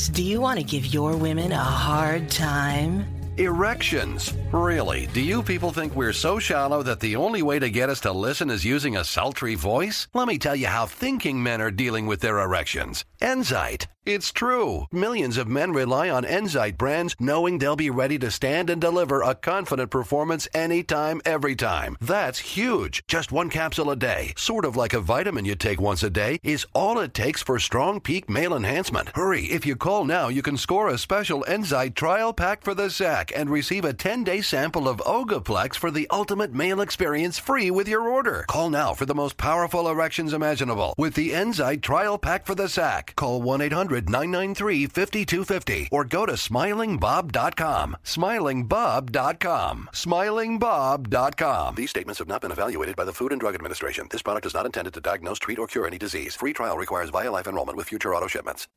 Guys, do you want to give your women a hard time? Erections. Really? Do you people think we're so shallow that the only way to get us to listen is using a sultry voice? Let me tell you how thinking men are dealing with their erections. Enzyte. It's true. Millions of men rely on Enzyte brands knowing they'll be ready to stand and deliver a confident performance anytime, every time. That's huge. Just one capsule a day, sort of like a vitamin you take once a day, is all it takes for strong peak male enhancement. Hurry, if you call now, you can score a special Enzyte trial pack for the sack and receive a 10-day sample of Ogoplex for the ultimate male experience free with your order. Call now for the most powerful erections imaginable with the Enzyte trial pack for the sack. Call 1-800-993-5250 or go to smilingbob.com. Smilingbob.com. Smilingbob.com. These statements have not been evaluated by the Food and Drug Administration. This product is not intended to diagnose, treat, or cure any disease. Free trial requires Vialife enrollment with future auto shipments.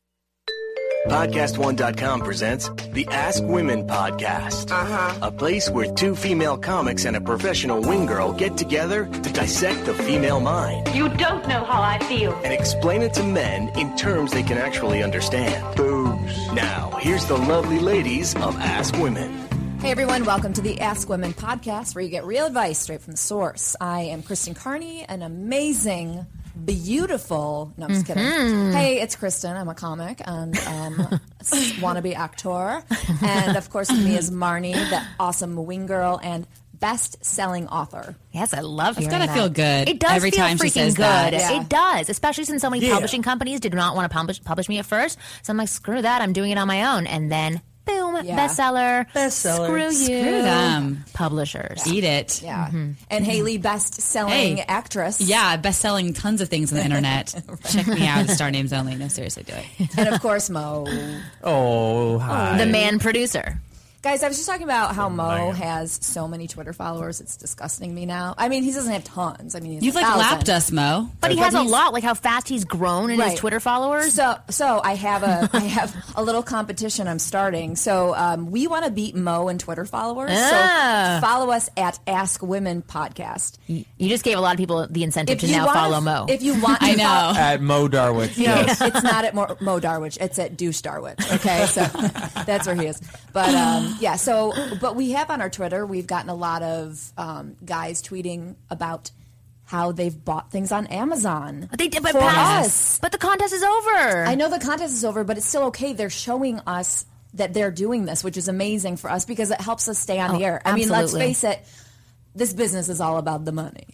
PodcastOne.com presents the Ask Women Podcast. Uh-huh. A place where two female comics and a professional wing girl get together to dissect the female mind You don't know how I feel. and explain it to men in terms they can actually understand. Boobs. Now, here's the lovely ladies of Ask Women. Hey everyone, welcome to the Ask Women podcast where you get real advice straight from the source. I am Kristen Carney, an amazing, beautiful, no, I'm just kidding. Hey, it's Kristen. I'm a comic and um, wannabe actor. And of course, with me is Marnie, the awesome wing girl and best selling author. Yes, I love It's hearing gotta that. feel good It does every feel time she freaking says good. that. Yeah. It does, especially since so many Yeah. publishing companies did not want to publish, publish me at first. So I'm like, screw that. I'm doing it on my own. And then, boom, Yeah. bestseller. Bestseller. Screw you. Screw them. Publishers. Eat it. Yeah. Mm-hmm. And mm-hmm. Haley, best selling Hey. actress. Yeah, best selling tons of things on the internet. Check me out Star Names Only. No, seriously, do it. And of course, Mo. Oh, hi. The man producer. Guys, I was just talking about how Mo has so many Twitter followers. It's disgusting me now. I mean, he doesn't have tons. I mean, he's You've a like thousand. lapped us, Mo. But he has a lot, like how fast he's grown in his Twitter followers. So, so I have a I have a little competition I'm starting. So, um, we want to beat Mo in Twitter followers. Ah. So, follow us at Ask Women Podcast. you just gave a lot of people the incentive to now wanna- follow Mo. if you want, to I know. fol- At Mo Darwich. No, yes. it's not at Mo, Mo Darwich. It's at Deuce Darwich. Okay, so that's where he is. But um, yeah, so but we have on our Twitter, we've gotten a lot of um, guys tweeting about how they've bought things on Amazon. they did, but for pass. us. But the contest is over. I know the contest is over, but it's still okay. They're showing us that they're doing this, which is amazing for us because it helps us stay on the Oh, air. I mean, let's face it. This business is all about the money.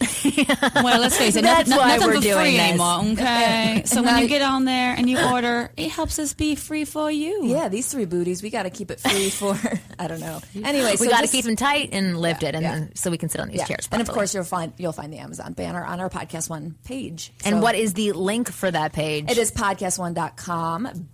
Well, let's face it, That's nothing, why nothing we're for doing free this. anymore, okay? So when you get on there and you order, it helps us be free for you. Yeah, these three booties, we got to keep it free for, I don't know. Anyway, we so got to keep them tight and lift it, and yeah. then, so we can sit on these Yeah. chairs. And of course, you'll find you'll find the Amazon banner on our podcast one page. And what is the link for that page? it is podcastone.com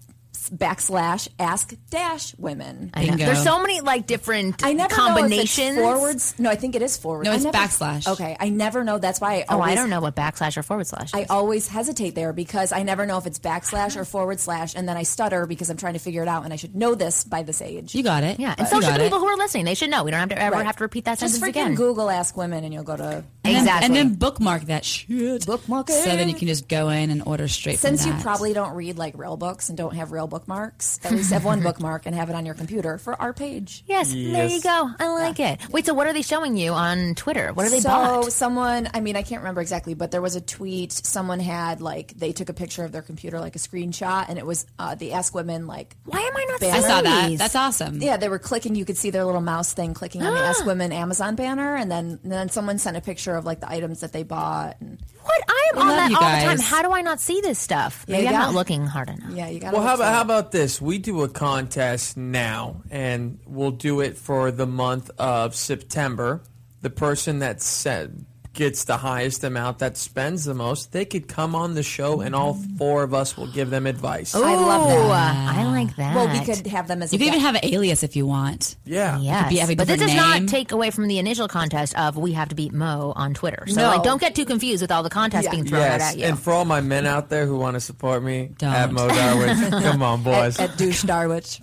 backslash ask dash women. I know. Bingo. There's so many like different I never combinations. know if it's forwards. No, I think it is forward. No, I it's never- backslash. Okay, I never know. That's why I Oh, always, I don't know what backslash or forward slash. I always hesitate there because I never know if it's backslash or forward slash, and then I stutter because I'm trying to figure it out, and I should know this by this age. You got it. yeah, and You so should got the it. people who are listening. They should know. We don't have to ever Right. have to repeat that Just sentence freaking again. Google Ask Women, and you'll go to And then- Exactly. And then bookmark that shit. bookmark it. So then you can just go in and order straight Since from you that. probably don't read like real books and don't have real bookmarks, at least have one bookmark and have it on your computer for our page. Yes, there you go. I like it. Wait, so what are they showing you on Twitter? What are they so bought? someone, I mean, I can't remember exactly, but there was a tweet. Someone had like they took a picture of their computer, like a screenshot, and it was uh, the Ask Women like. Why am I not I I saw that. That's awesome. Yeah, they were clicking. You could see their little mouse thing clicking on the Ask Women Amazon banner, and then and then someone sent a picture of like the items that they bought. And What? I am We on that all the time. How do I not see this stuff? Yeah, Maybe you I'm not looking hard enough. yeah, you got. Well, how about, how about this? We do a contest now, and we'll do it for the month of September. The person that said gets the highest amount that spends the most, they could come on the show and all four of us will give them advice. I love Ooh, that. I like that. Well, we could have them as You a can even guest. have an alias if you want. Yeah. Yes. be- have a but this does different not take away from the initial contest of we have to beat Mo on Twitter. So No. like don't get too confused with all the contests Yeah. being thrown right Yes, at you. and for all my men out there who want to support me, Don't. at Mo Darwin, come on, boys, at, at douche Darwich.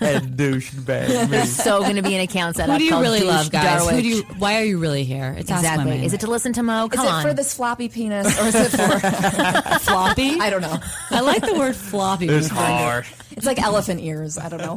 and douchebag me. so going to be an account set Who up do you called really Douche love, guys? Who Darwich. do you? Why are you really here? It's Ask exactly. Women. Is it to listen to Mo? Is it on. for this floppy penis or is it for? floppy? I don't know. I like the word floppy. It's hard. It's like elephant ears. I don't know.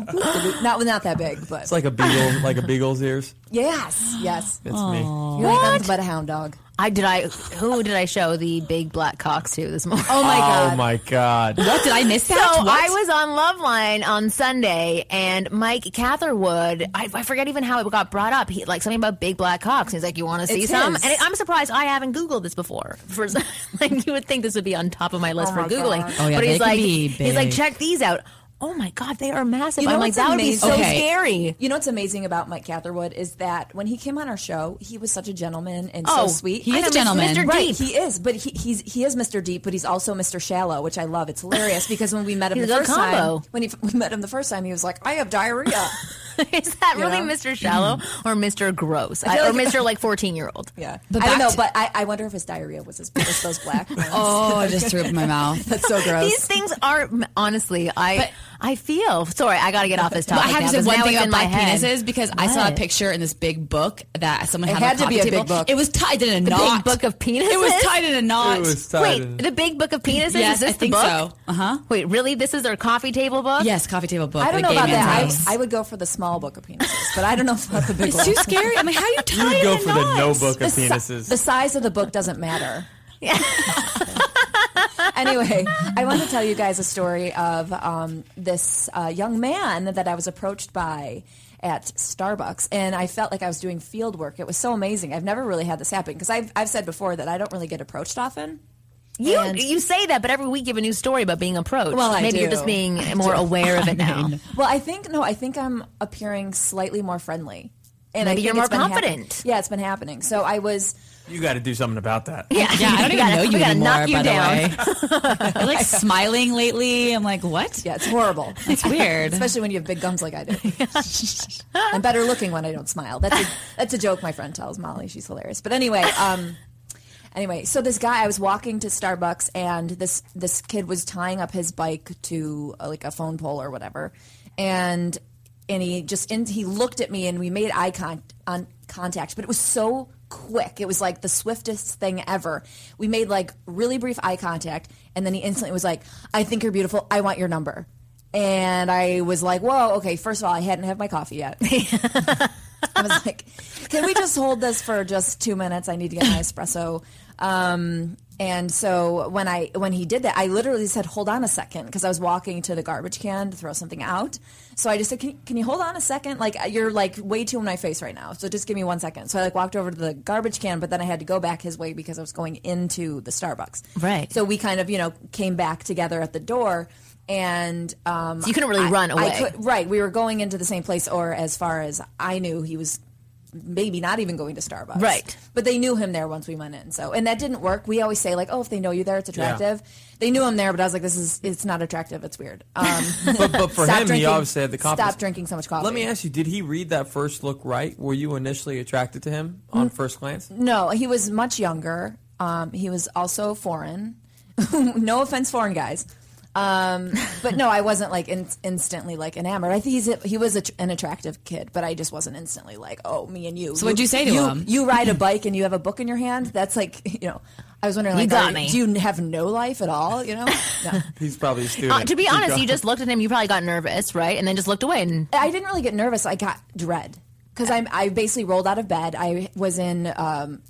Not not that big, but It's like a beagle, like a beagle's ears. yes, yes. It's me. You're like nothing but a hound dog. I did I who did I show the big black cocks to this morning? Oh my oh god. Oh my god! What did I miss So that? What? I was on Loveline on Sunday, and Mike Catherwood, I, I forget even how it got brought up. He like something about big black cocks. He's like, "You want to see It's some?" his. And I'm surprised I haven't Googled this before. For like, you would think this would be on top of my list Oh for googling. God. Oh, yeah, but he's like, he's like, check these out. Oh my god, they are massive. You know I'm like, that would be amazing? so Okay. scary. You know what's amazing about Mike Catherwood is that when he came on our show, he was such a gentleman and Oh, so sweet. he is a gentleman. Mr. Right, Deep. he is, but he, he's he is Mr. Deep, but he's also Mr. Shallow, which I love. It's hilarious because when we met him the first combo. time, when he, we met him the first time, he was like, "I have diarrhea." Is that You really know? Mr. Shallow or Mr. Gross I- or like- Mr. like 14 year old? yeah, But I don't know, but I, I wonder if his diarrhea was as was those black. ones. oh, I just threw up in my mouth. that's so gross. These things are honestly, I But- I feel sorry. I got to get off this topic. I have now, to say one thing about my black head. penises because I saw a picture in this big book that someone It had, had to be a coffee big book. It was tied in a The knot. big book of penises. It was tied in a knot. It was tied Wait, in- the big book of penises. Yes, is this I think the book? so. Uh-huh. Wait, really? This is their coffee table book? Yes, coffee table book. I don't know about that. I, I would go for the small book of penises, but I don't know about the big it's one. too scary. I mean, how do you tie You would go for the no book of the, penises. the size of the book doesn't matter. anyway, I want to tell you guys a story of um, this uh, young man that I was approached by at Starbucks, and I felt like I was doing field work. It was so amazing. I've never really had this happen because I've, I've said before that I don't really get approached often. You And- you say that, but every week you have a new story about being approached. Well, I Maybe you're just being more aware of it now. Well, I think no, I think I'm appearing slightly more friendly. And I Maybe you're more been happen- confident. yeah, it's been happening. So I was You got to do something about that. Yeah, Yeah, I don't even gotta- know you gotta anymore. knock you by down. the way, you're like smiling lately. I'm like, what? Yeah, it's horrible. It's weird. Especially when you have big gums like I do. I'm better looking when I don't smile. That's a, that's a joke my friend tells Molly. She's hilarious. But anyway, um, anyway, so this guy, I was walking to Starbucks, and this this kid was tying up his bike to uh, like a phone pole or whatever, and and he just in, he looked at me, and we made eye con- on contact, but it was so quick. It was like the swiftest thing ever. We made like really brief eye contact, and then he instantly was like, "I think you're beautiful. I want your number." And I was like, "Whoa, okay." First of all, I hadn't had my coffee yet. I was like, "Can we just hold this for just two minutes? I need to get my espresso." Um, and so when I when he did that, I literally said, "Hold on a second, because I was walking to the garbage can to throw something out. So I just said, "Can, can you hold on a second? Like you're like way too in my face right now. So just give me one second. So I like walked over to the garbage can, but then I had to go back his way because I was going into the Starbucks. Right. So we kind of you know came back together at the door. And um, So you couldn't really I- run I away. could- right. We were going into the same place, or as far as I knew, he was maybe not even going to Starbucks. Right. But they knew him there once we went in. So, and that didn't work. We always say like, oh, if they know you there, it's attractive. They knew him there, but I was like, this is it's not attractive. It's weird. Um, But, but for stop him, he drinking- obviously had the confidence. Stop drinking so much coffee. Let me ask you: Did he read that first look right? Were you initially attracted to him on Mm. first glance? No, he was much younger. Um, he was also foreign. no offense, foreign guys. Um, but no, I wasn't like in, instantly like enamored. I think he's a, he was a, an attractive kid, but I just wasn't instantly like, oh, me and you. So what'd you say to you, him? You ride a bike and you have a book in your hand. That's like you know. I was wondering, You got are- me. do you have no life at all? You know. No. He's probably a student. Uh, to be honest, you just looked at him. You probably got nervous, right? And then just looked away. And I didn't really get nervous. I got dread because I I basically rolled out of bed. I was in um,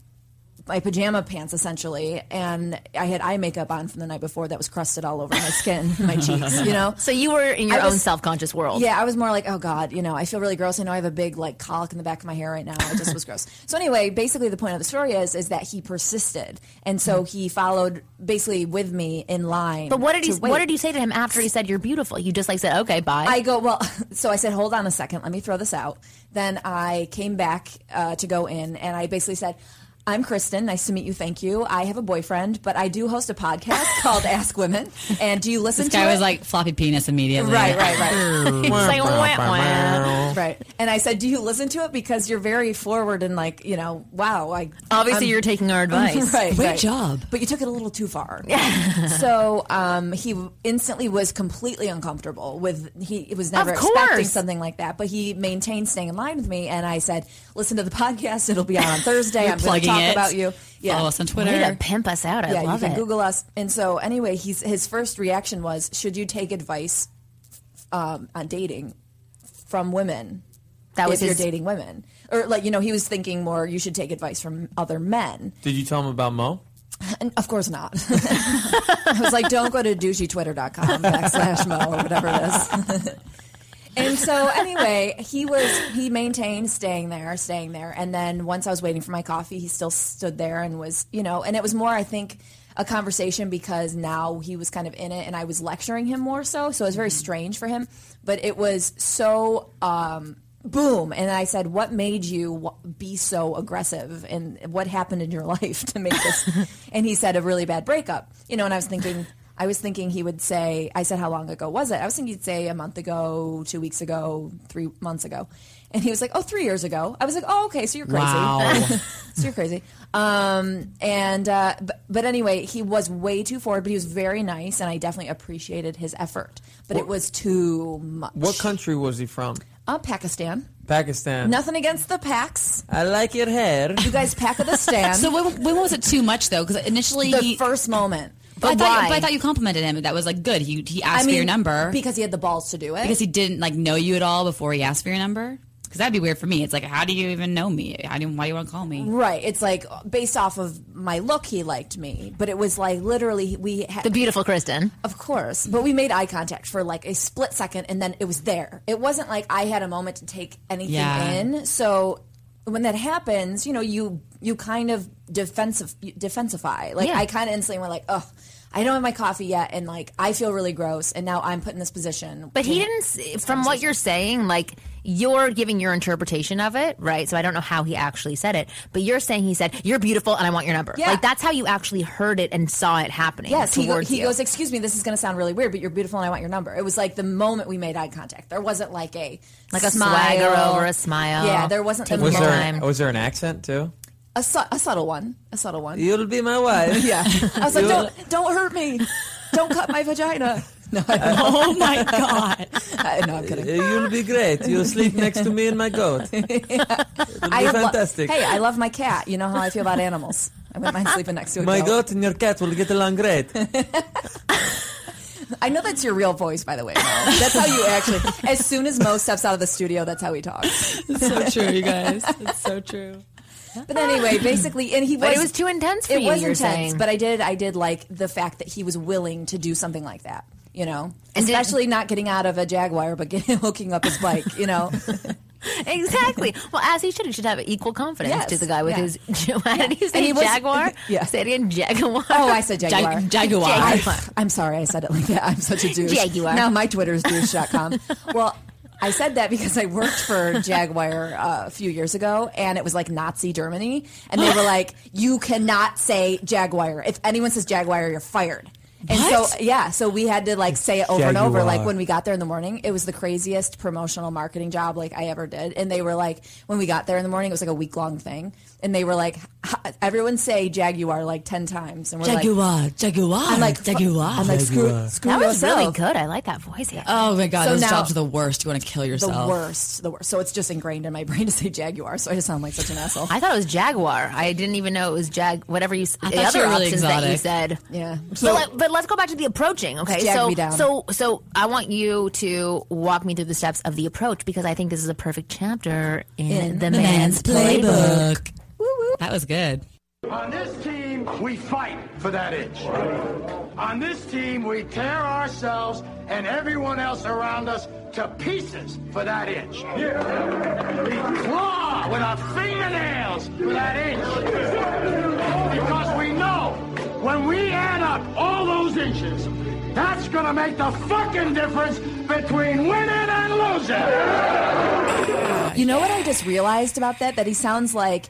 my pajama pants essentially, and I had eye makeup on from the night before that was crusted all over my skin, my cheeks. You know. so you were in your I was- own self-conscious world. Yeah, I was more like, oh god, you know, I feel really gross. I know I have a big like colic in the back of my hair right now. It just was gross. So anyway, basically the point of the story is is that he persisted, and so he followed basically with me in line. But what did he? What did you say to him after he said you're beautiful? You just like said, okay, bye. I go, well, so I said, hold on a second, let me throw this out. Then I came back uh, to go in, and I basically said, I'm Kristen. Nice to meet you. Thank you. I have a boyfriend, but I do host a podcast called Ask Women. And do you listen This to guy it? was like floppy penis immediately. Right, right, right. He's like, wah, wah. right. And I said, "Do you listen to it because you're very forward and like, you know, wow, I Obviously, I'm- you're taking our advice. right, Great right. job. But you took it a little too far. so um, he instantly was completely uncomfortable with he was never expecting something like that. But he maintained staying in line with me, and I said, "Listen to the podcast. It'll be out on Thursday. I'm plugging talk it. about you." Yeah. Follow us on Twitter. Way to pimp us out. I yeah, love you can it. Google us. And so, anyway, he's his first reaction was, "Should you take advice um, on dating from women?" That was if his- you're dating women, or like you know, he was thinking more. You should take advice from other men. Did you tell him about Mo? And of course not. I was like, don't go to doucheytwitter.com backslash mo or whatever it is. and so anyway, he was he maintained staying there, staying there. And then once I was waiting for my coffee, he still stood there and was, you know, and it was more I think a conversation because now he was kind of in it and I was lecturing him more so. So it was very strange for him. But it was so um boom and i said what made you be so aggressive and what happened in your life to make this and he said a really bad breakup you know and i was thinking i was thinking he would say i said how long ago was it i was thinking he'd say a month ago two weeks ago three months ago and he was like oh three years ago i was like oh okay so you're crazy Wow. so you're crazy. Um, and uh, but, but anyway, he was way too forward, but he was very nice, and I definitely appreciated his effort. But it was too much. What country was he from? Uh, Pakistan. Pakistan. Nothing against the packs. I like your hair. You guys pack of the stand. So when, when was it too much though? Because initially the he. first moment. But, I thought, why? but I thought you complimented him. That was like good. He he asked I mean, for your number because he had the balls to do it. because he didn't like know you at all before he asked for your number. Because that'd be weird for me. It's like, how do you even know me? How do you, why do you want to call me? Right. It's like based off of my look, he liked me, but it was like literally we had The beautiful Kristen. Of course, but we made eye contact for like a split second, and then it was there. It wasn't like I had a moment to take anything Yeah. in. So when that happens, you know, you you kind of defensive defensify. Like Yeah. I kind of instantly went like, oh, I don't have my coffee yet, and like I feel really gross, and now I'm put in this position. But he didn't. From what you're saying, like you're giving your interpretation of it, right? So I don't know how he actually said it, but you're saying he said, "You're beautiful, and I want your number." Yeah. Like that's how you actually heard it and saw it happening. Yes, he, go- he you. goes, Excuse me, this is going to sound really weird, but you're beautiful and I want your number. It was like the moment we made eye contact. There wasn't like a Like a smile. swagger over a smile. Yeah, there wasn't Take the Was moment. there was there an accent too? A, su- a subtle one. A subtle one. You'll be my wife. Yeah. I was like, don't, don't hurt me. Don't cut my vagina. No, Oh my god! I- no, I'm kidding. Uh, you'll be great. You'll sleep next to me and my goat. It'll be I lo- fantastic. hey, I love my cat. You know how I feel about animals. I wouldn't mind sleeping next to a my goat. goat and your cat will get along great. I know that's your real voice, by the way. Mo. That's how you actually. As soon as Mo steps out of the studio, that's how he talks. It's so true, you guys. It's so true. But anyway, basically, and he was. But it was too intense for it you, was you're intense, saying. but I did. I did like the fact that he was willing to do something like that. You know, And did- especially not getting out of a Jaguar, but getting hooking up his bike. You know, exactly. Well, as he should, he should have equal confidence Yes, to the guy with yeah. his. How did you say he was- jaguar? Yeah. Say it again. Jaguar. Oh, I said Jaguar. Jag- Jaguar. Jaguar. I, I'm sorry I said it like that. I'm such a douche. Jaguar. Now my Twitter is douche.com. well, I said that because I worked for Jaguar uh, a few years ago, and it was like Nazi Germany, and they were like, "You cannot say Jaguar. If anyone says Jaguar, you're fired." And What? so, yeah, so we had to like say it over and over. Like when we got there in the morning, it was the craziest promotional marketing job like I ever did. And they were like, when we got there in the morning, it was like a week long thing. And they were like, everyone say Jaguar like 10 times. And we're like, Jaguar, Jaguar, I'm like, Jaguar. I'm like, screw, Jaguar. screw That was yourself. really good. I like that voice. Yeah. oh my god, So those now- jobs are the worst. You want to kill yourself. The worst, the worst. So it's just ingrained in my brain to say Jaguar. So I just sound like such an asshole. I thought it was jaguar. I didn't even know it was jag. Whatever you. s- I the other you were really options that you said. yeah. but, let, but let's go back to the approaching. Okay, Jag so me down. so so I want you to walk me through the steps of the approach because I think this is a perfect chapter in, In the, the man's, playbook. That was good. On this team, we fight for that inch. On this team, we tear ourselves and everyone else around us to pieces for that inch. We claw with our fingernails for that inch. Because we know when we add up all those inches, that's gonna make the fucking difference between winning and losing. You know what I just realized about that? That he sounds like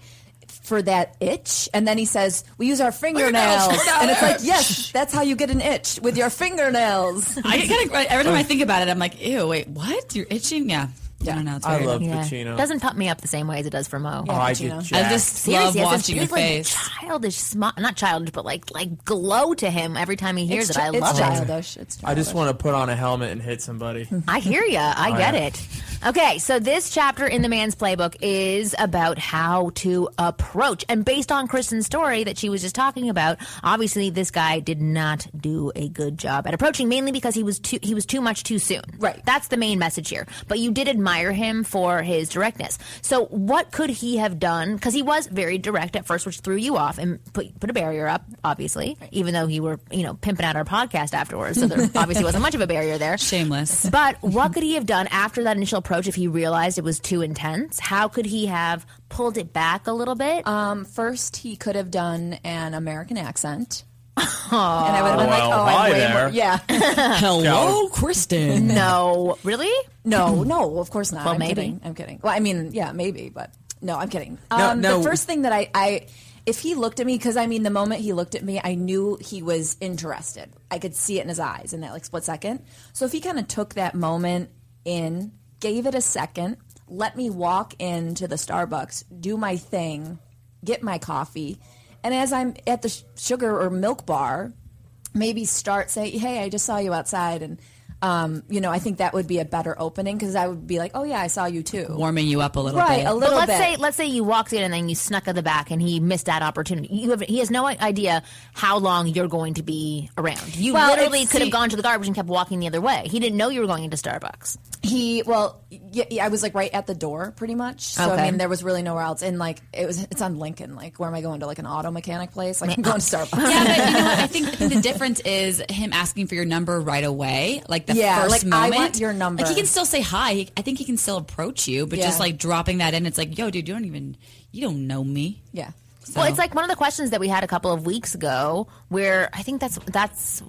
for that itch, and then he says, "We use our fingernails," and it's like, yes, that's how you get an itch with your fingernails. I get kind of every time I think about it, I'm like, ew, wait, what? You're itching? Yeah. I don't know. It's I weird. love Yeah. Pacino. Doesn't pump me up the same way as it does for Mo. oh, I Pacino. get I jacked. just Seriously, love has this watching your big, like, face. childish, smile, not childish, but like like glow to him every time he hears it's, it. I love it's it. childish. I just want to put on a helmet and hit somebody. I hear ya. I Oh, get yeah. it. Okay, so this chapter in the man's playbook is about how to approach. And based on Kristen's story that she was just talking about, obviously this guy did not do a good job at approaching mainly because he was too he was too much too soon. Right. That's the main message here. But you did admire him for his directness. So what could he have done cuz he was very direct at first which threw you off and put put a barrier up obviously, even though he were, you know, pimping out our podcast afterwards. So there obviously wasn't much of a barrier there. Shameless. But what could he have done after that initial approach if he realized it was too intense? How could he have pulled it back a little bit? Um, first, he could have done an American accent. and I would have been Well, like, oh, hi I'm way there. more. Yeah. Hello, Kristen. no, really? no, no, of course not. Well, I'm maybe. kidding. I'm kidding. Well, I mean, yeah, maybe, but no, I'm kidding. No, Um, no. The first thing that I, I, if he looked at me, because I mean, the moment he looked at me, I knew he was interested. I could see it in his eyes in that like split second. So if he kind of took that moment in, gave it a second, let me walk into the Starbucks, do my thing, get my coffee, and as I'm at the sugar or milk bar, maybe start say, "Hey, I just saw you outside," and um, you know, I think that would be a better opening because I would be like, "Oh yeah, I saw you too." Warming you up a little Right, bit. a little But let's bit. say let's say you walked in and then you snuck at the back and he missed that opportunity. You have, he has no idea how long you're going to be around. You Well, literally could have gone to the garbage and kept walking the other way. He didn't know you were going into Starbucks. He well, yeah, yeah, I was like right at the door, pretty much. So Okay. I mean, there was really nowhere else. And like, it was it's on Lincoln. Like, where am I going to? Like an auto mechanic place? Like, I'm going to Starbucks. yeah, but you know what? I think, I think the difference is him asking for your number right away, like the Yeah, first like, I want your number. Like he can still say hi. He- I think he can still approach you, but just like dropping that in, it's like, yo, dude, you don't even, you don't know me. yeah. Well, it's like one of the questions that we had a couple of weeks ago, where I think that's that's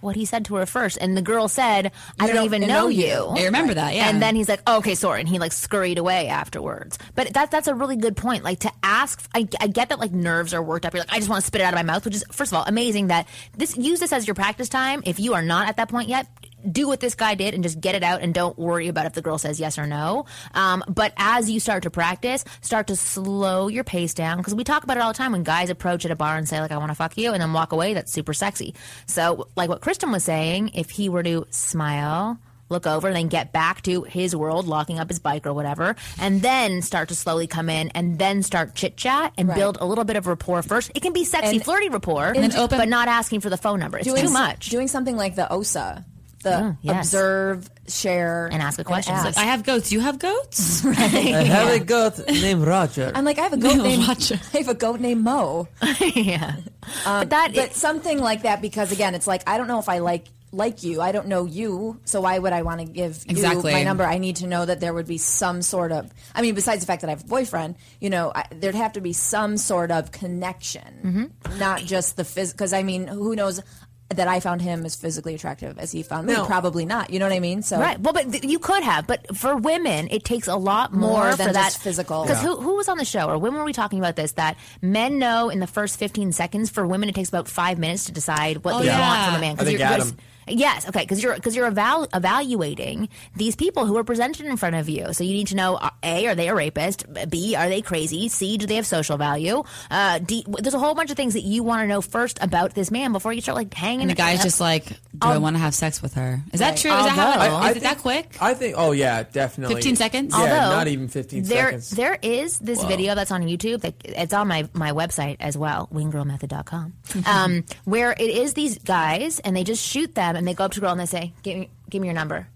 what he said to her first, and the girl said, "I You don't, don't even know know you." you." I remember that. Yeah, And then he's like, oh, "Okay, sorry," and he like scurried away afterwards. But that that's a really good point. Like to ask, I, I get that like nerves are worked up. You're like, I just want to spit it out of my mouth, which is first of all amazing. That this use this as your practice time. If you are not at that point yet, do what this guy did and just get it out and don't worry about if the girl says yes or no. Um, but as you start to practice, start to slow your pace down because we talk about it all the time when guys approach at a bar and say like I want to fuck you and then walk away. That's super sexy. So like what Kristen was saying, if he were to smile. Look over and then get back to his world, locking up his bike or whatever, and then start to slowly come in and then start chit chat and Right. build a little bit of rapport first. It can be sexy, And- flirty rapport, and open- but not asking for the phone number. It's doing too much. Doing something like the OSA, the Oh, yes. observe, share, And ask a question. ask. It's I have goats. You have goats. I have a goat named Roger. I'm like, I have a goat No, named Roger. I have a goat named Mo. yeah, um, but that But something like that because again, it's like I don't know if I like like you. I don't know you, so why would I want to give Exactly. you my number? I need to know that there would be some sort of. I mean, besides the fact that I have a boyfriend, you know, I, there'd have to be some sort of connection, mm-hmm. not just the physical. Because I mean, who knows that I found him as physically attractive as he found me? No. Probably not. You know what I mean? So Right. Well, but th- you could have. But for women, it takes a lot more, More for than that physical. Because Yeah. who, who was on the show, or when were we talking about this? That men know in the first 15 seconds. For women, it takes about five minutes to decide what Oh, they yeah. want from a man. I think you're, you're- Adam. Yes, okay, because you're because you're eval- evaluating these people who are presented in front of you. So you need to know: uh, a, are they a rapist? B, are they crazy? C, do they have social value? Uh, D, there's a whole bunch of things that you want to know first about this man before you start like hanging. And the guy's up. just like, do I want to have sex with her? Is that Right. true? Is that how? Although- is it that quick? I think. Oh yeah, definitely. 15 seconds? Yeah, Although, not even fifteen there, seconds. There is this video that's on YouTube. That it's on my, my website as well, winggirlmethod.com, um, where it is these guys and they just shoot them and they go up to a girl and they say, "Give me, give me your number."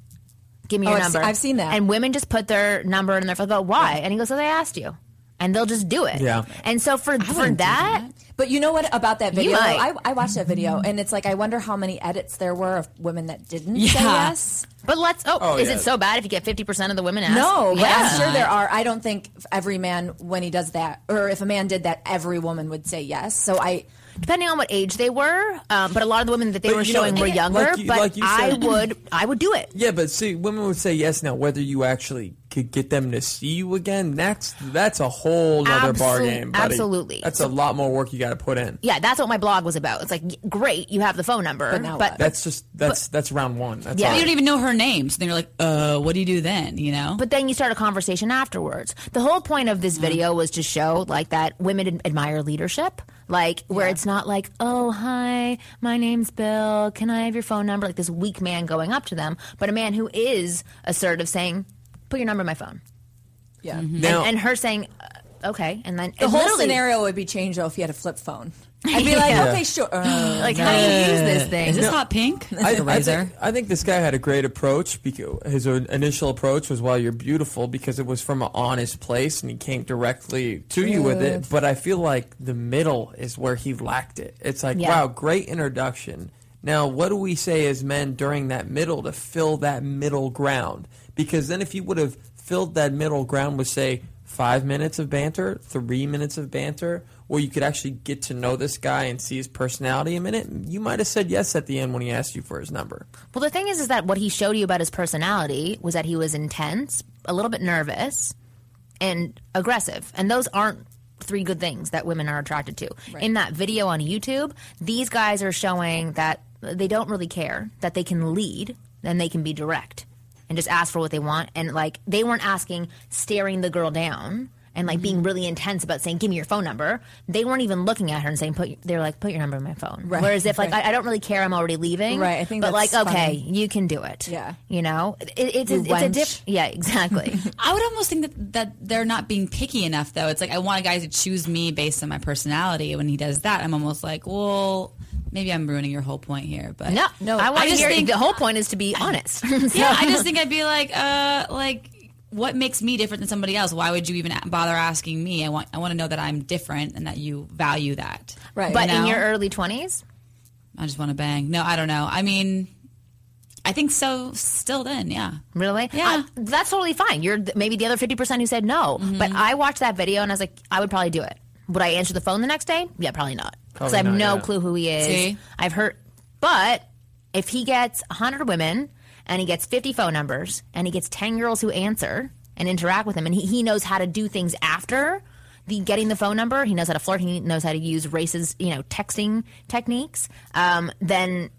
Give me Oh, your I've se- number. I've seen that. And women just put their number in their phone. Go, why? And he goes, "So they asked you," and they'll just do it. Yeah. And so for for wouldn't that, But you know what about that You video? might. I, I watched that video, and it's like I wonder how many edits there were of women that didn't say yes. but let's. Oh, Oh, is yeah. it so bad if you get fifty percent of the women asked? No, but yeah. I'm sure there are. I don't think every man, when he does that, or if a man did that, every woman would say yes. So I, depending on what age they were. Um, but a lot of the women that they But were you know, showing were like younger. you- but like you I would, I would do it. yeah, but see, women would say yes now, whether you actually could get them to see you again, that's that's a whole other Absol- bar game. buddy. absolutely. That's a lot more work you got to put in. Yeah, that's what my blog was about. It's like great, you have the phone number, But but? That's just that's that's round one. That's Yeah. all. You don't even know her name, so then you're like, uh, what do you do then? You know? But then you start a conversation afterwards. The whole point of this video was to show like that women admire leadership, like where it's not like, oh hi, my name's Bill, can I have your phone number? Like this weak man going up to them, but a man who is assertive, saying, put your number in my phone, Yeah. Now- and, and her saying, uh, okay, and then The and whole scenario would be changed though if you had a flip phone. I'd be like, Yeah. okay, sure. Uh, like how do you use this thing? Is this hot pink? I, I, Razr. think, I think this guy had a great approach. Because his initial approach was, "Well, you're beautiful," because it was from an honest place, and he came directly to you with it. But I feel like the middle is where he lacked it. It's like, Yeah. wow, great introduction. Now, what do we say as men during that middle to fill that middle ground? Because then, if you would have filled that middle ground with, say, five minutes of banter, three minutes of banter, where you could actually get to know this guy and see his personality a minute, you might have said yes at the end when he asked you for his number. Well, the thing is, is that what he showed you about his personality was that he was intense, a little bit nervous, and aggressive. And those aren't three good things that women are attracted to. In that video on YouTube, these guys are showing that they don't really care, that they can lead and they can be direct and just ask for what they want. And like, they weren't asking, staring the girl down. And like Mm-hmm. being really intense about saying, "Give me your phone number." They weren't even looking at her and saying, "Put." They're like, "Put your number in my phone." Right, Whereas if like right. I, I don't really care, I'm already leaving. Right, I think But like, that's okay, funny. you can do it. Yeah. You know, it, it's, You a, it's a wench. diff. Yeah, exactly. I would almost think that, that they're not being picky enough, though. It's like I want a guy to choose me based on my personality. When he does that, I'm almost like, well, maybe I'm ruining your whole point here. But no, no. I I just think- the whole point is to be honest. yeah, I just think I'd be like, uh, like, what makes me different than somebody else? Why would you even bother asking me? I want, I want to know that I'm different and that you value that. Right. but You in your early twenties, I just want to bang. No, I don't know. I mean, I think so. Still, then, yeah. really? Yeah. I- that's totally fine. You're maybe the other fifty percent who said no. Mm-hmm. But I watched that video and I was like, I would probably do it. Would I answer the phone the next day? Yeah, probably not. Because I have no yeah. clue who he is. See? I've heard, but if he gets hundred women and he gets fifty phone numbers and he gets ten girls who answer and interact with him, and he, he knows how to do things after the getting the phone number, he knows how to flirt, he knows how to use races, you know, texting techniques. Um, then,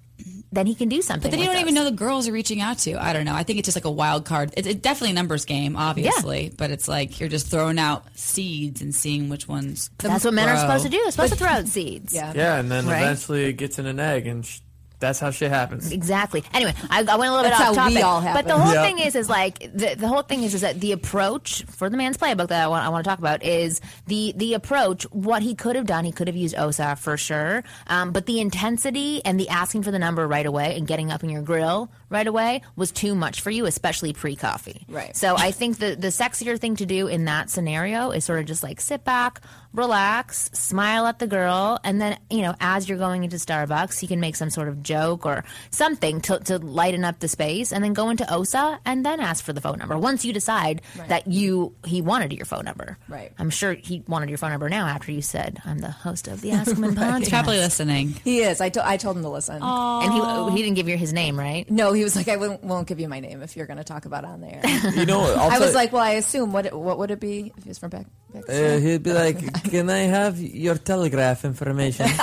then he can do something. But then you don't even know the girls are reaching out to. I don't know. I think it's just like a wild card. It's it definitely a numbers game, obviously, yeah. but it's like you're just throwing out seeds and seeing which ones. That's what men are supposed to do. They're supposed to throw out seeds. Yeah. Yeah, and then Right. eventually it gets in an egg, and sh- that's how shit happens. Exactly. Anyway, I, I went a little bit That's off how we topic, all but the whole Yep. thing is, is like the, the whole thing is, is that the approach for the man's playbook that I want, I want to talk about is the the approach. What he could have done, he could have used OSA for sure, um, but the intensity and the asking for the number right away and getting up in your grill right away was too much for you, especially pre coffee. Right. So I think the the sexier thing to do in that scenario is sort of just like sit back, relax, smile at the girl, and then you know as you're going into Starbucks, you can make some sort of joke or something to, to lighten up the space, and then go into OSA and then ask for the phone number. Once you decide that you he wanted your phone number, Right. I'm sure he wanted your phone number now after you said I'm the host of the Ask Women podcast. He's probably listening. He is. I, to- I told him to listen. Aww. and he he didn't give you his name, right? No, he was like, I won't, won't give you my name if you're going to talk about on there. You know, I'll I tell- was like, well, I assume what what would it be if he was from back? back Uh, he'd be like, "Can I have your telegraph information?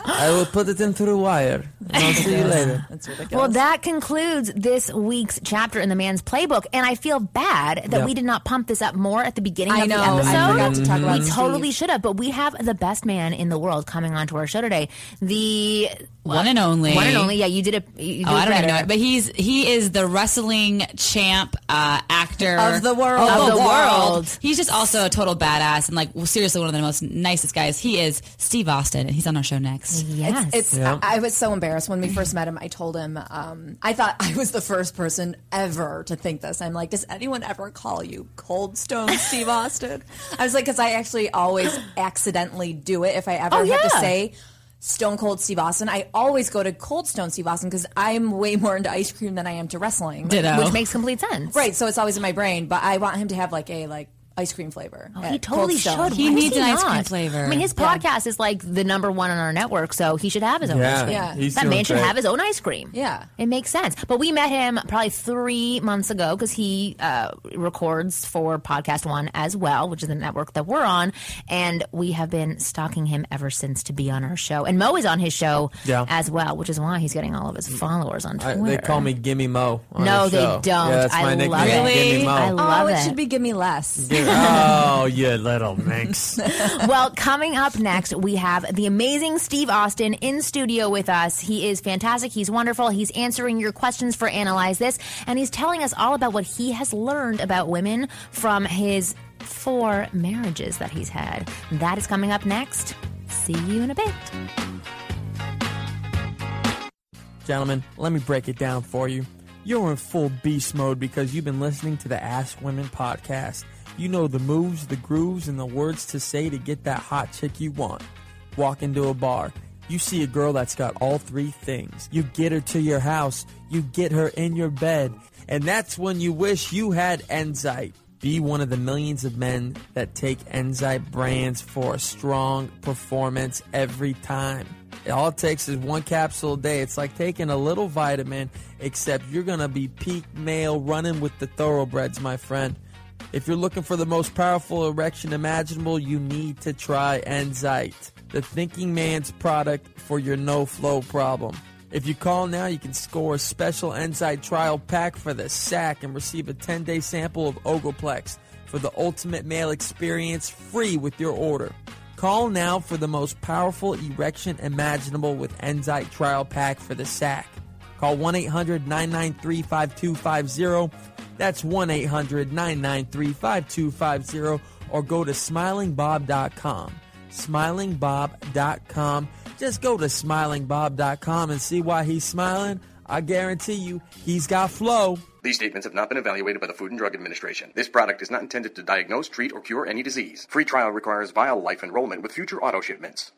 I will put it in through wire. I'll see you later." That's ridiculous. Well, that concludes this week's chapter in the man's playbook, and I feel bad that Yep. we did not pump this up more at the beginning I of know. the I episode. forgot to talk about we Steve. totally should have, but we have the best man in the world coming onto our show today. The One and only. one and only. Yeah, you did it. You did Oh, I don't even better. know it, but he's he is the wrestling champ, uh, actor Of the world. Of Of the, the world. world. He's just also a total badass and like well, seriously one of the most nicest guys. He is Steve Austin, and he's on our show next. Yes. It's, it's Yeah. I, I was so embarrassed when we first met him. I told him um, I thought I was the first person ever to think this. I'm like, does anyone ever call you Cold Stone Steve Austin? I was like, because I actually always accidentally do it if I ever Oh, have to say. Stone Cold Steve Austin. I always go to Cold Stone Steve Austin because I'm way more into ice cream than I am to wrestling. Ditto. which makes complete sense. Right, so it's always in my brain, but I want him to have like a like ice cream flavor. Oh, he totally Cold Stone. should. He Why does needs an ice cream flavor. I mean, his Yeah. podcast is like the number one on our network, so he should have his own Yeah, ice cream. Yeah. he's that doing man should great. have his own ice cream. Yeah. it makes sense. But we met him probably three months ago because he uh, records for Podcast One as well, which is the network that we're on, and we have been stalking him ever since to be on our show. And Mo is on his show Yeah. as well, which is why he's getting all of his followers on I, Twitter. they call me Gimme Mo. on No, the they don't. Yeah, that's I my love nickname. it. Gimme Mo. I love oh, it it. should be give me less. Oh, you little minx. well, coming up next, we have the amazing Steve Austin in studio with us. He is fantastic. He's wonderful. He's answering your questions for Analyze This, and he's telling us all about what he has learned about women from his four marriages that he's had. That is coming up next. See you in a bit. Gentlemen, let me break it down for you. You're in full beast mode because you've been listening to the Ask Women podcast. You know the moves, the grooves, and the words to say to get that hot chick you want. Walk into a bar. You see a girl that's got all three things. You get her to your house. You get her in your bed. And that's when you wish you had Enzyte. Be one of the millions of men that take Enzyte brands for a strong performance every time. All it takes is one capsule a day. It's like taking a little vitamin, except you're going to be peak male running with the thoroughbreds, my friend. If you're looking for the most powerful erection imaginable, you need to try Enzyte, the thinking man's product for your no flow problem. If you call now, you can score a special Enzyte trial pack for the sack and receive a 10 day sample of Ogoplex for the ultimate male experience free with your order. Call now for the most powerful erection imaginable with Enzyte Trial Pack for the sack. Call 1 800 993 5250. That's 1 800 993 5250. Or go to smilingbob.com. Smilingbob.com. Just go to smilingbob.com and see why he's smiling. I guarantee you, he's got flow. These statements have not been evaluated by the Food and Drug Administration. This product is not intended to diagnose, treat, or cure any disease. Free trial requires Vialife enrollment with future auto shipments.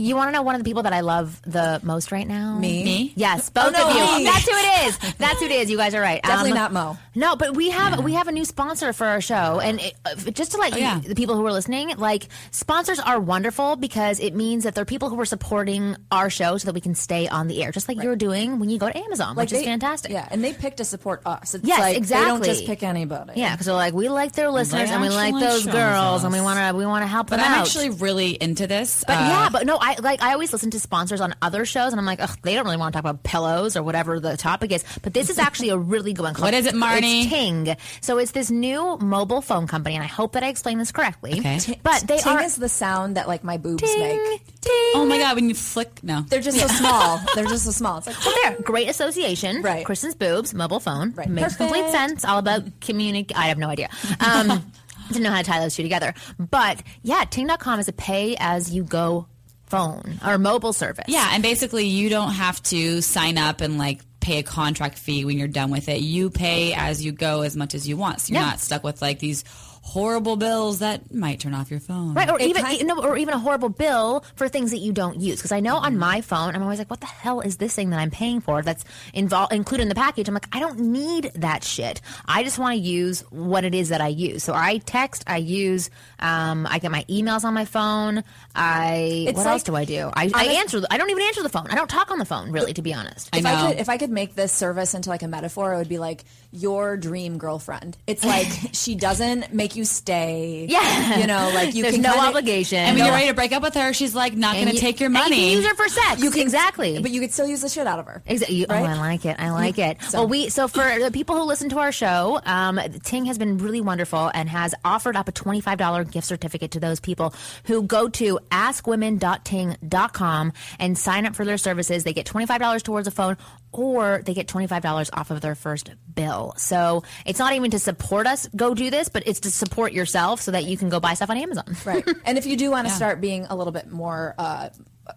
You want to know one of the people that I love the most right now? Me? Me? Yes, both no, of you. me. That's who it is. That's who it is. You guys are right. Definitely Um, not Mo. No, but we have we have a new sponsor for our show, and it, uh, just to let you, yeah. the people who are listening, like sponsors are wonderful because it means that they're people who are supporting our show so that we can stay on the air, just like you're doing when you go to Amazon, which is fantastic. Yeah, and they pick to support us. It's Yes, like exactly. They don't just pick anybody. Yeah, because they're like we like their listeners and we like those shows girls and we want to we want to help But them I'm out. actually really into this. But Uh, yeah, but no, I like I always listen to sponsors on other shows, and I'm like, ugh, they don't really want to talk about pillows or whatever the topic is. But this is actually a really good one. called- What is it, Marnie? It's Ting. So it's this new mobile phone company, and I hope that I explained this correctly. Okay. But they Ting are is the sound that like my boobs Ting, make. ting. oh my god, when you flick, no. They're just so small. They're just so small. It's like Well, there, great association. Right. Kristen's boobs, mobile phone. Right. Makes Perfect. complete sense. All about communic. I have no idea. Um, didn't know how to tie those two together. But yeah, Ting.com is a pay as you go phone or mobile service. Yeah, and basically you don't have to sign up and like pay a contract fee when you're done with it. You pay as you go as much as you want. So you're Yeah. not stuck with like these horrible bills that might turn off your phone. Right, or It even kind- you or even a horrible bill for things that you don't use. Because I know on my phone, I'm always like, "What the hell is this thing that I'm paying for that's involved included in the package?" I'm like, "I don't need that shit. I just want to use what it is that I use." So I text, I use, um, I get my emails on my phone. I It's what like- else do I do? I, I honest- answer. the- I don't even answer the phone. I don't talk on the phone, really, to be honest. I if I know. could if I could make this service into like a metaphor, it would be like your dream girlfriend. It's like she doesn't make you stay. Yeah. You know, like you There's can no kinda- obligation. and when you're ready to break up with her, she's like not going to you- take your and you money. can use her for sex. You can- exactly. But you could still use the shit out of her. Exactly. Oh, I like it. I like it. So- Well, we so for the people who listen to our show, um, Ting has been really wonderful and has offered up a twenty five dollar gift certificate to those people who go to askwomen.ting.com and sign up for their services. They get twenty five dollars towards a phone, or they get twenty five dollars off of their first bill. So it's not even to support us. Go do this, but it's to support yourself so that you can go buy stuff on Amazon. Right. and if you do want to start being a little bit more uh,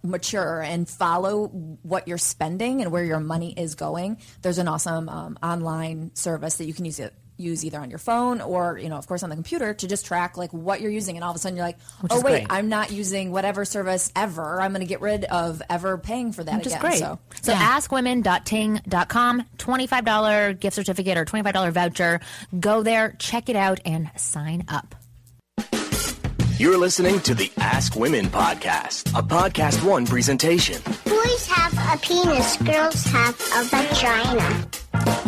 mature and follow what you're spending and where your money is going, there's an awesome um, online service that you can use it use either on your phone or you know of course on the computer to just track like what you're using and all of a sudden you're like Which oh wait great. i'm not using whatever service ever i'm going to get rid of ever paying for that Which is again great. so So, askwomen.ting.com, $25 gift certificate or $25 voucher. Go there, check it out, and sign up. You're listening to the Ask Women podcast, a podcast one presentation. Boys have a penis, girls have a vagina.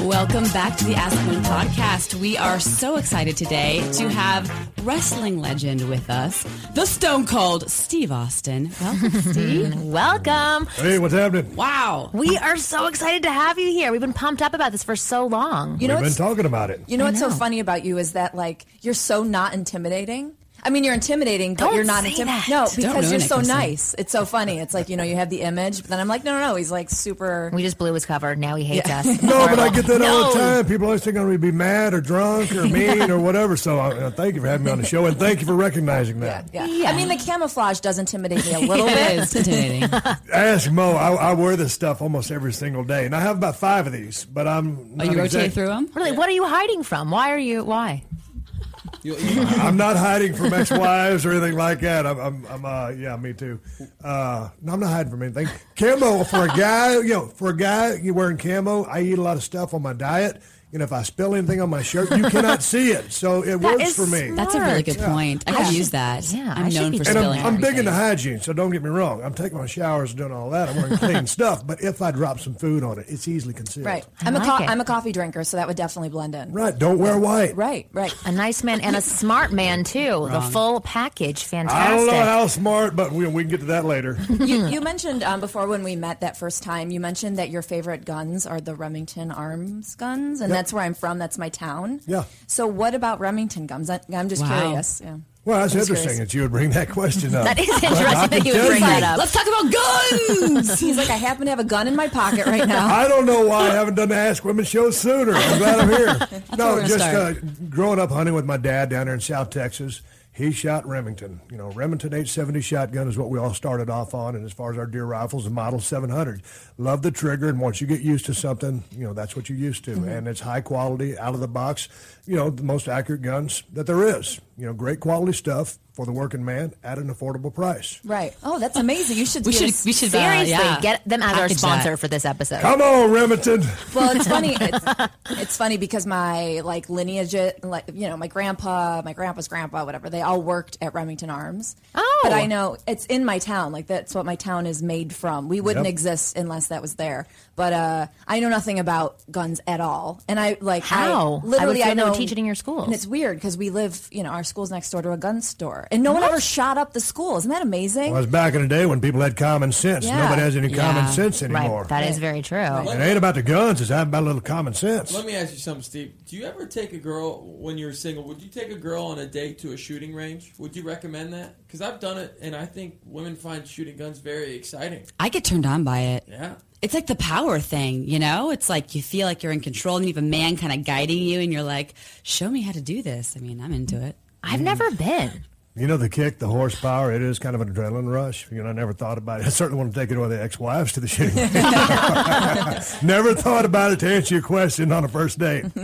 Welcome back to the Ask Women podcast. We are so excited today to have wrestling legend with us, the Stone Cold Steve Austin. Welcome, Steve. Welcome. Hey, what's happening? Wow. We are so excited to have you here. We've been pumped up about this for so long. You know We've been what's- talking about it. You know I what's so know. funny about you is that like you're so not intimidating. I mean, you're intimidating, but Don't you're not intimidating. No, because you're so nice. It's so funny. It's like you know you have the image, but then I'm like, no, no, no. He's like super. We just blew his cover. Now he hates Yeah. us. No, but I get that all the time. People always think I'm going to be mad or drunk or mean or whatever. So uh, thank you for having me on the show and thank you for recognizing that. Yeah. I mean, the camouflage does intimidate me a little bit. It's intimidating. Ask Mo. I, I wear this stuff almost every single day, and I have about five of these. But I'm. Oh, not you rotate through them? Really, what are you hiding from? Why are you? Why? I'm not hiding from ex-wives or anything like that. I'm, I'm, I'm uh, yeah, me too. Uh, no, I'm not hiding from anything. Camo for a guy, you know, for a guy, you wearing camo. I eat a lot of stuff on my diet. You know, if I spill anything on my shirt, you cannot see it. So it works for me. That's a really good point. I I could use that. yeah, I I'm should known be for And spilling I'm, I'm big into everything. hygiene, so don't get me wrong. I'm taking my showers and doing all that. I'm wearing clean stuff. But if I drop some food on it, it's easily concealed. Right. I I'm a co- I'm a coffee drinker, so that would definitely blend in. Right. Don't wear white. Right. Right. A nice man and a smart man too. The full package. Fantastic. I don't know how smart, but we, we can get to that later. you, you mentioned um, before when we met that first time, you mentioned that your favorite guns are the Remington Arms guns, and Yep. That's where I'm from. That's my town. Yeah. So what about Remington guns? I, I'm just Wow. curious. Yeah. Well, that's I'm interesting curious. that you would bring that question up. That is interesting can that you would bring that up. Let's talk about guns. He's like, I happen to have a gun in my pocket right now. I don't know why I haven't done the Ask Women show sooner. I'm glad I'm here. where no, just uh, growing up hunting with my dad down there in South Texas. He shot Remington. You know, Remington 870 shotgun is what we all started off on. And as far as our deer rifles, the Model 700. Love the trigger, and once you get used to something, you know that's what you're used to, mm-hmm. and it's high quality, out of the box. You know, the most accurate guns that there is. You know, great quality stuff for the working man at an affordable price. Right. Oh, that's amazing. You should. We should. a- We should. uh, Seriously, yeah, get them as our sponsor that. for this episode. Come on, Remington. Well, it's funny. It's, it's funny because my like lineage, like you know, my grandpa, my grandpa's grandpa, whatever, they all worked at Remington Arms. Oh. but I know it's in my town. Like that's what my town is made from. We wouldn't Yep. exist unless that was there. But uh, I know nothing about guns at all, and I like How? I I, would literally feel I know teach it in your schools. and it's weird because we live, you know, our school's next door to a gun store, and no one ever shot up the school. Isn't that amazing? Well, it's back in the day when people had common sense. Yeah. Nobody has any common sense anymore. Right. That is very true. It ain't about the guns. It's about a little common sense. Let me ask you something, Steve. Do you ever take a girl when you're single? Would you take a girl on a date to a shooting range? Would you recommend that? Because I've done it, and I think women find shooting guns very exciting. I get turned on by it. Yeah. It's like the power thing, you know? It's like you feel like you're in control and you have a man kind of guiding you and you're like, show me how to do this. I mean, I'm into it. I've mm. never been. You know the kick, the horsepower. It is kind of an adrenaline rush. You know, I never thought about it. I certainly want to take it with the ex-wives to the shooting. never thought about it to answer your question on a first date. I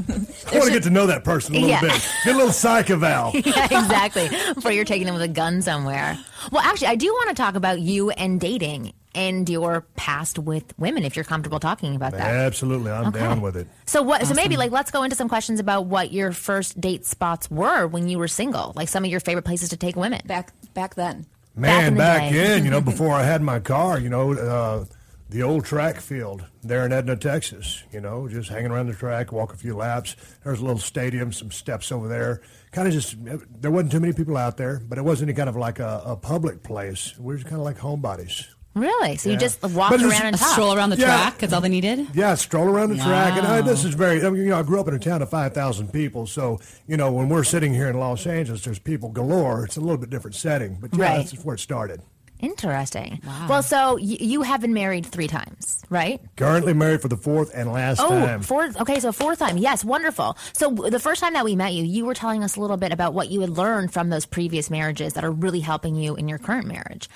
want to get to know that person a little Yeah. bit. Get a little psych eval. yeah, exactly. Before you're taking them with a gun somewhere. Well, actually, I do want to talk about you and dating and your past with women, if you're comfortable talking about that. Absolutely, I'm Okay. down with it. So what? So maybe like let's go into some questions about what your first date spots were when you were single, like some of your favorite places to take women. Back back then. Back in Man, the back, day. in, you know, before I had my car, you know, uh, the old track field there in Edna, Texas, you know, just hanging around the track, walk a few laps. There's a little stadium, some steps over there. Kind of just, there wasn't too many people out there, but it wasn't any kind of like a, a public place. We were just kind of like homebodies. Really? So you just walked around and talked. stroll around the Yeah. track. That's all they needed. Yeah, stroll around the track, and uh, I, this is very. I mean, you know, I grew up in a town of five thousand people, so you know, when we're sitting here in Los Angeles, there's people galore. It's a little bit different setting, but yeah, Right. that's where it started. Interesting. Well, so y- you have been married three times, right? Currently married for the fourth and last Oh, time. fourth. Okay, so fourth time. Yes, wonderful. So the first time that we met you, you were telling us a little bit about what you had learned from those previous marriages that are really helping you in your current marriage.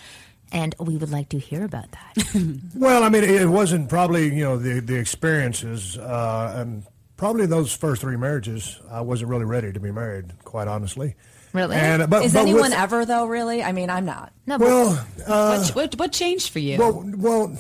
And we would like to hear about that. Well, I mean, it wasn't probably you know the the experiences uh, and probably those first three marriages, I wasn't really ready to be married, quite honestly. Really? And, but, Is but anyone with- ever though? Really? I mean, I'm not. No, Well, uh, what, what, what changed for you? Well, well,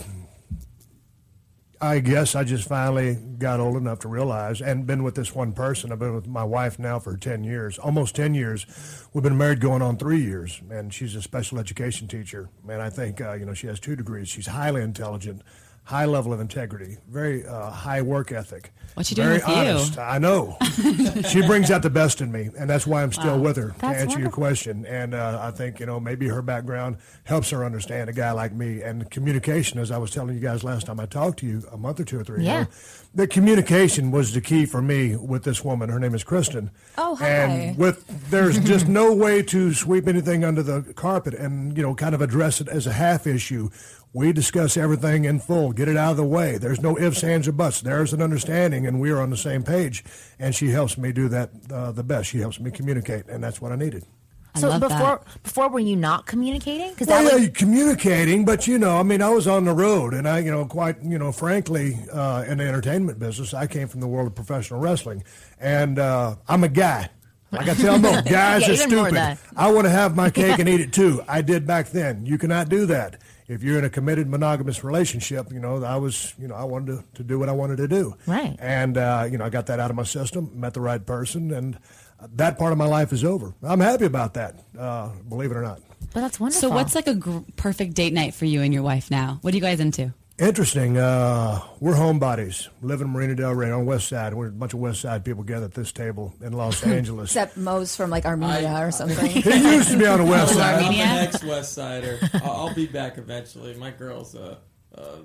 I guess I just finally got old enough to realize, and been with this one person. I've been with my wife now for ten years, almost ten years. We've been married going on three years, and she's a special education teacher. And I think uh, you know she has two degrees. She's highly intelligent, high level of integrity, very uh, high work ethic. What you doing very with you? honest. I know. she brings out the best in me, and that's why I'm still Wow. with her to That's answer your question. And uh, I think you know maybe her background helps her understand a guy like me. And communication, as I was telling you guys last time I talked to you a month or two or three Yeah. ago, the communication was the key for me with this woman. Her name is Kristin. Oh, hi. And with there's just no way to sweep anything under the carpet and you know kind of address it as a half issue. We discuss everything in full, get it out of the way. There's no ifs, ands, or buts. There's an understanding, and we are on the same page. And she helps me do that uh, the best. She helps me communicate, and that's what I needed. So before before were you not communicating? Because Well, that yeah, was you're communicating, but you know, I mean, I was on the road, and I, you know, quite, you know, frankly, uh, in the entertainment business, I came from the world of professional wrestling, and uh, I'm a guy. Like I tell them, guys Yeah, are stupid. I want to have my cake and eat it too. I did back then. You cannot do that. If you're in a committed monogamous relationship, you know, I was, you know, I wanted to, to do what I wanted to do. Right. And, uh, you know, I got that out of my system, met the right person, and that part of my life is over. I'm happy about that, uh, believe it or not. But that's wonderful. So what's like a gr- perfect date night for you and your wife now? What are you guys into? Interesting. Uh, we're homebodies. Live in Marina Del Rey on the west side. We're a bunch of west side people gathered at this table in Los Angeles. Except Mo's from like Armenia or something. He used to be on the west I'm side. the next West Sider. I'll, I'll be back eventually. My girl's a, a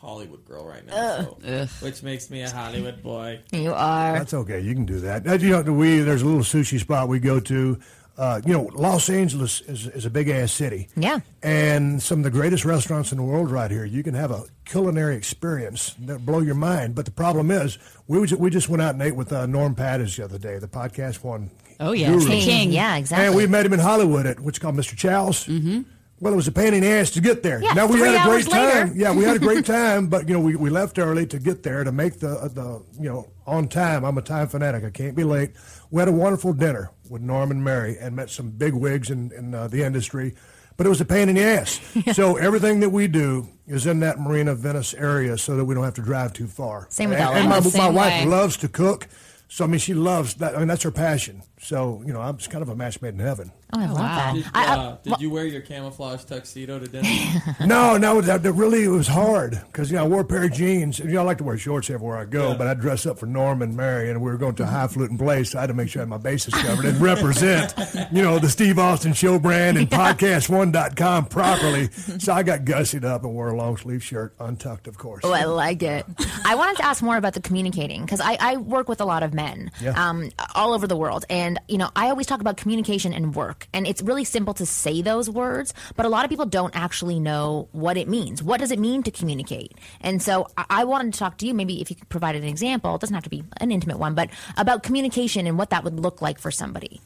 Hollywood girl right now, so, which makes me a Hollywood boy. You are. That's okay. You can do that. You know, we there's a little sushi spot we go to. Uh, you know, Los Angeles is, is a big ass city. Yeah. And some of the greatest restaurants in the world right here. You can have a culinary experience that blow your mind. But the problem is, we was, we just went out and ate with uh, Norm Pattiz the other day, the podcast one. Oh, yeah. guru. King. King. Yeah, exactly. And we met him in Hollywood at what's called Mr. Chow's. Mm-hmm. Well, it was a pain in the ass to get there. Yeah, now we had a great hours later. time. Yeah, we had a great time, but you know we, we left early to get there to make the the you know on time. I'm a time fanatic. I can't be late. We had a wonderful dinner with Norm and Mary and met some big wigs in in uh, the industry, but it was a pain in the ass. So everything that we do is in that Marina Venice area, so that we don't have to drive too far. Same with and, and my, my wife loves to cook. So I mean, she loves that. I mean, that's her passion. So you know, I'm just kind of a match made in heaven. Oh, I love that. Did, I, I, uh, did you wear your camouflage tuxedo to dinner? No, no, that, that really it was hard because you know I wore a pair of jeans. You know I like to wear shorts everywhere I go, but I dress up for Norm and Mary, and we were going to a highfalutin place. So I had to make sure I had my bases covered and represent, you know, the Steve Austin Show brand and podcast1.com properly. So I got gussied up and wore a long sleeve shirt, untucked, of course. Oh, I like it. I wanted to ask more about the communicating because I, I work with a lot of men Yeah. um, all over the world. And, you know, I always talk about communication and work. And it's really simple to say those words, but a lot of people don't actually know what it means. What does it mean to communicate? And so I, I wanted to talk to you, maybe if you could provide an example, it doesn't have to be an intimate one, but about communication and what that would look like for somebody.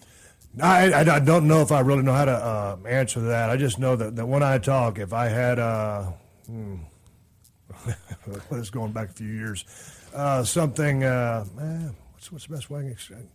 I, I, don't know if I really know how to uh, answer that. I just know that, that when I talk, if I had, uh, hmm, going back a few years, uh, something, eh, what's, what's the best way can explain?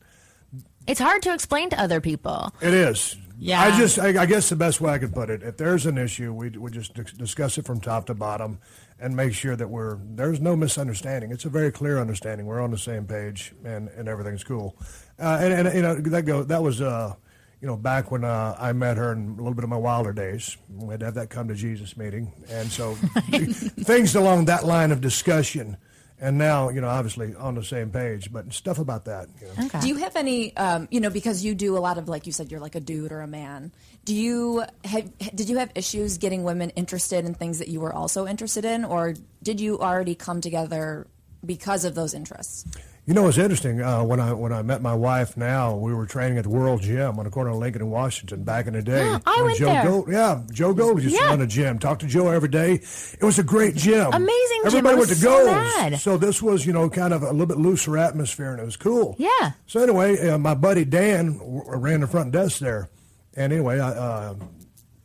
It's hard to explain to other people. It is. Yeah. I just, I, I guess the best way I could put it, if there's an issue, we, we just dis- discuss it from top to bottom and make sure that we're, there's no misunderstanding. It's a very clear understanding. We're on the same page and, and everything's cool. Uh, and, and, you know, that go, that was, uh, you know, back when uh, I met her in a little bit of my wilder days, we had to have that come to Jesus meeting. And so things along that line of discussion. And now, you know, obviously on the same page, but stuff about that. You know. Okay. Do you have any, um, you know, because you do a lot of, like you said, you're like a dude or a man. Do you have, did you have issues getting women interested in things that you were also interested in, or did you already come together because of those interests? You know, it's interesting. Uh, when I when I met my wife, now we were training at the World Gym on the corner of Lincoln and Washington back in the day. I went Joe there. Gold, yeah, Joe Gold used to Yeah. run a gym. Talked to Joe every day. It was a great gym. Amazing gym. Everybody I went to so Gold's. So this was, you know, kind of a little bit looser atmosphere, and it was cool. Yeah. So anyway, uh, my buddy Dan w- ran the front desk there, and anyway, I, uh,